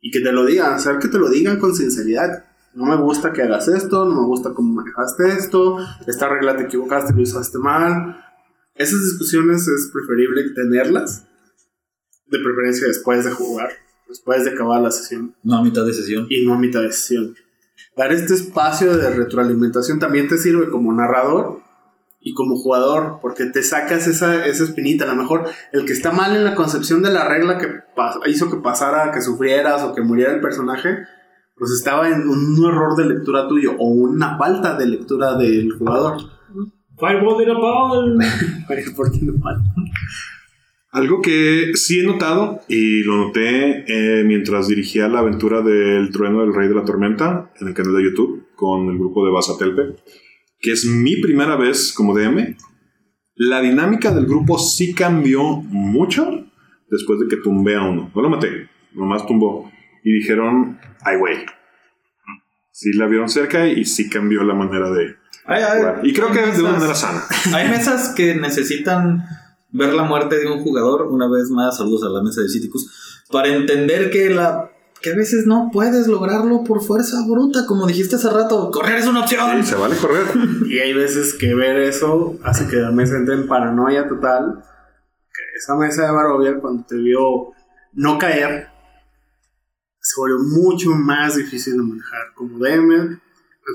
Y que te lo digan, hacer que te lo digan con sinceridad. No me gusta que hagas esto, no me gusta cómo manejaste esto, esta regla te equivocaste, lo usaste mal. Esas discusiones es preferible tenerlas, de preferencia después de jugar, después de acabar la sesión No a mitad de sesión. y no a mitad de sesión. Dar este espacio de retroalimentación también te sirve como narrador y como jugador, porque te sacas esa, esa espinita. A lo mejor el que está mal en la concepción de la regla que hizo que pasara, que sufrieras o que muriera el personaje, pues estaba en un error de lectura tuyo o una falta de lectura del jugador. Fireball de Napalm. ¿Por qué no falta? Algo que sí he notado, y lo noté eh, mientras dirigía la aventura del trueno del rey de la tormenta en el canal de YouTube con el grupo de Basatelpe, que es mi primera vez como DM, la dinámica del grupo sí cambió mucho después de que tumbé a uno. No lo maté, nomás tumbó. Y dijeron, ay güey. Sí la vieron cerca y sí cambió la manera de Ay, ay, jugar. Y creo que hay de una mesas- manera sana. Hay mesas que necesitan ver la muerte de un jugador, una vez más, saludos a la mesa de Citicus, para entender que la que a veces no puedes lograrlo por fuerza bruta, como dijiste hace rato, correr es una opción. Sí, se vale correr. Y hay veces que ver eso hace que la mesa entre en paranoia total. Que esa mesa de Barovia, cuando te vio no caer, volvió mucho más difícil de manejar. Como DM,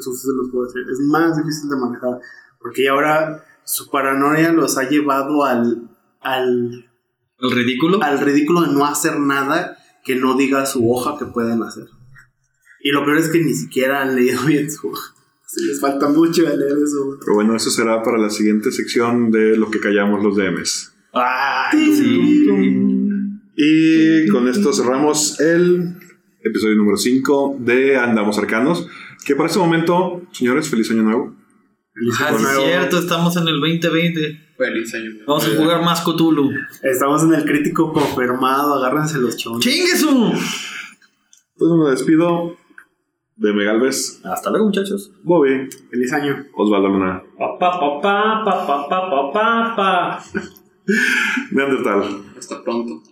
eso sí se los puedo decir, es más difícil de manejar. Porque ahora su paranoia los ha llevado al, al, El ridículo. al ridículo de no hacer nada que no diga su hoja que pueden hacer. Y lo peor es que ni siquiera han leído bien su hoja. Sí, les falta mucho de leer eso. Pero bueno, eso será para la siguiente sección de lo que callamos los DMs. Ay, sí. Y con esto cerramos el episodio número 5 de Andamos Arcanos. Que para este momento, señores, feliz año nuevo. Feliz ah, año ah, nuevo. es cierto, estamos en el 2020. Feliz año nuevo. Vamos a jugar más Cthulhu. Estamos en el crítico confirmado, agárrense los chones. ¡Chinguesu! Pues me despido de Megalves. Hasta luego, muchachos. Bobby. Feliz año. Osvaldo Luna. Papá, papá, papá, papá, papá. Neandertal. Hasta pronto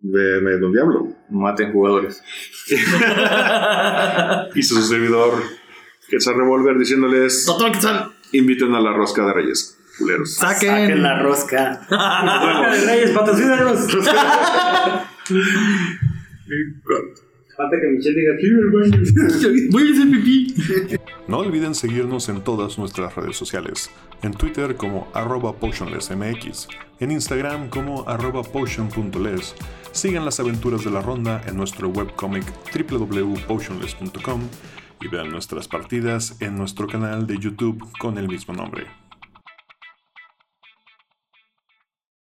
de Medio Diablo, Maten jugadores. y su servidor, Quetzal Revolver, diciéndoles: Doctor Quetzal, inviten a la rosca de Reyes, culeros. saquen. Saquen la rosca. Marca de Reyes, patrocínanos. Falta que Michelle diga, quiero el baño. Voy a hacer pipí. No olviden seguirnos en todas nuestras redes sociales. En Twitter como arroba potionlessmx, en Instagram como arroba potion.les. Sigan las aventuras de la ronda en nuestro webcomic www.potionless.com y vean nuestras partidas en nuestro canal de YouTube con el mismo nombre.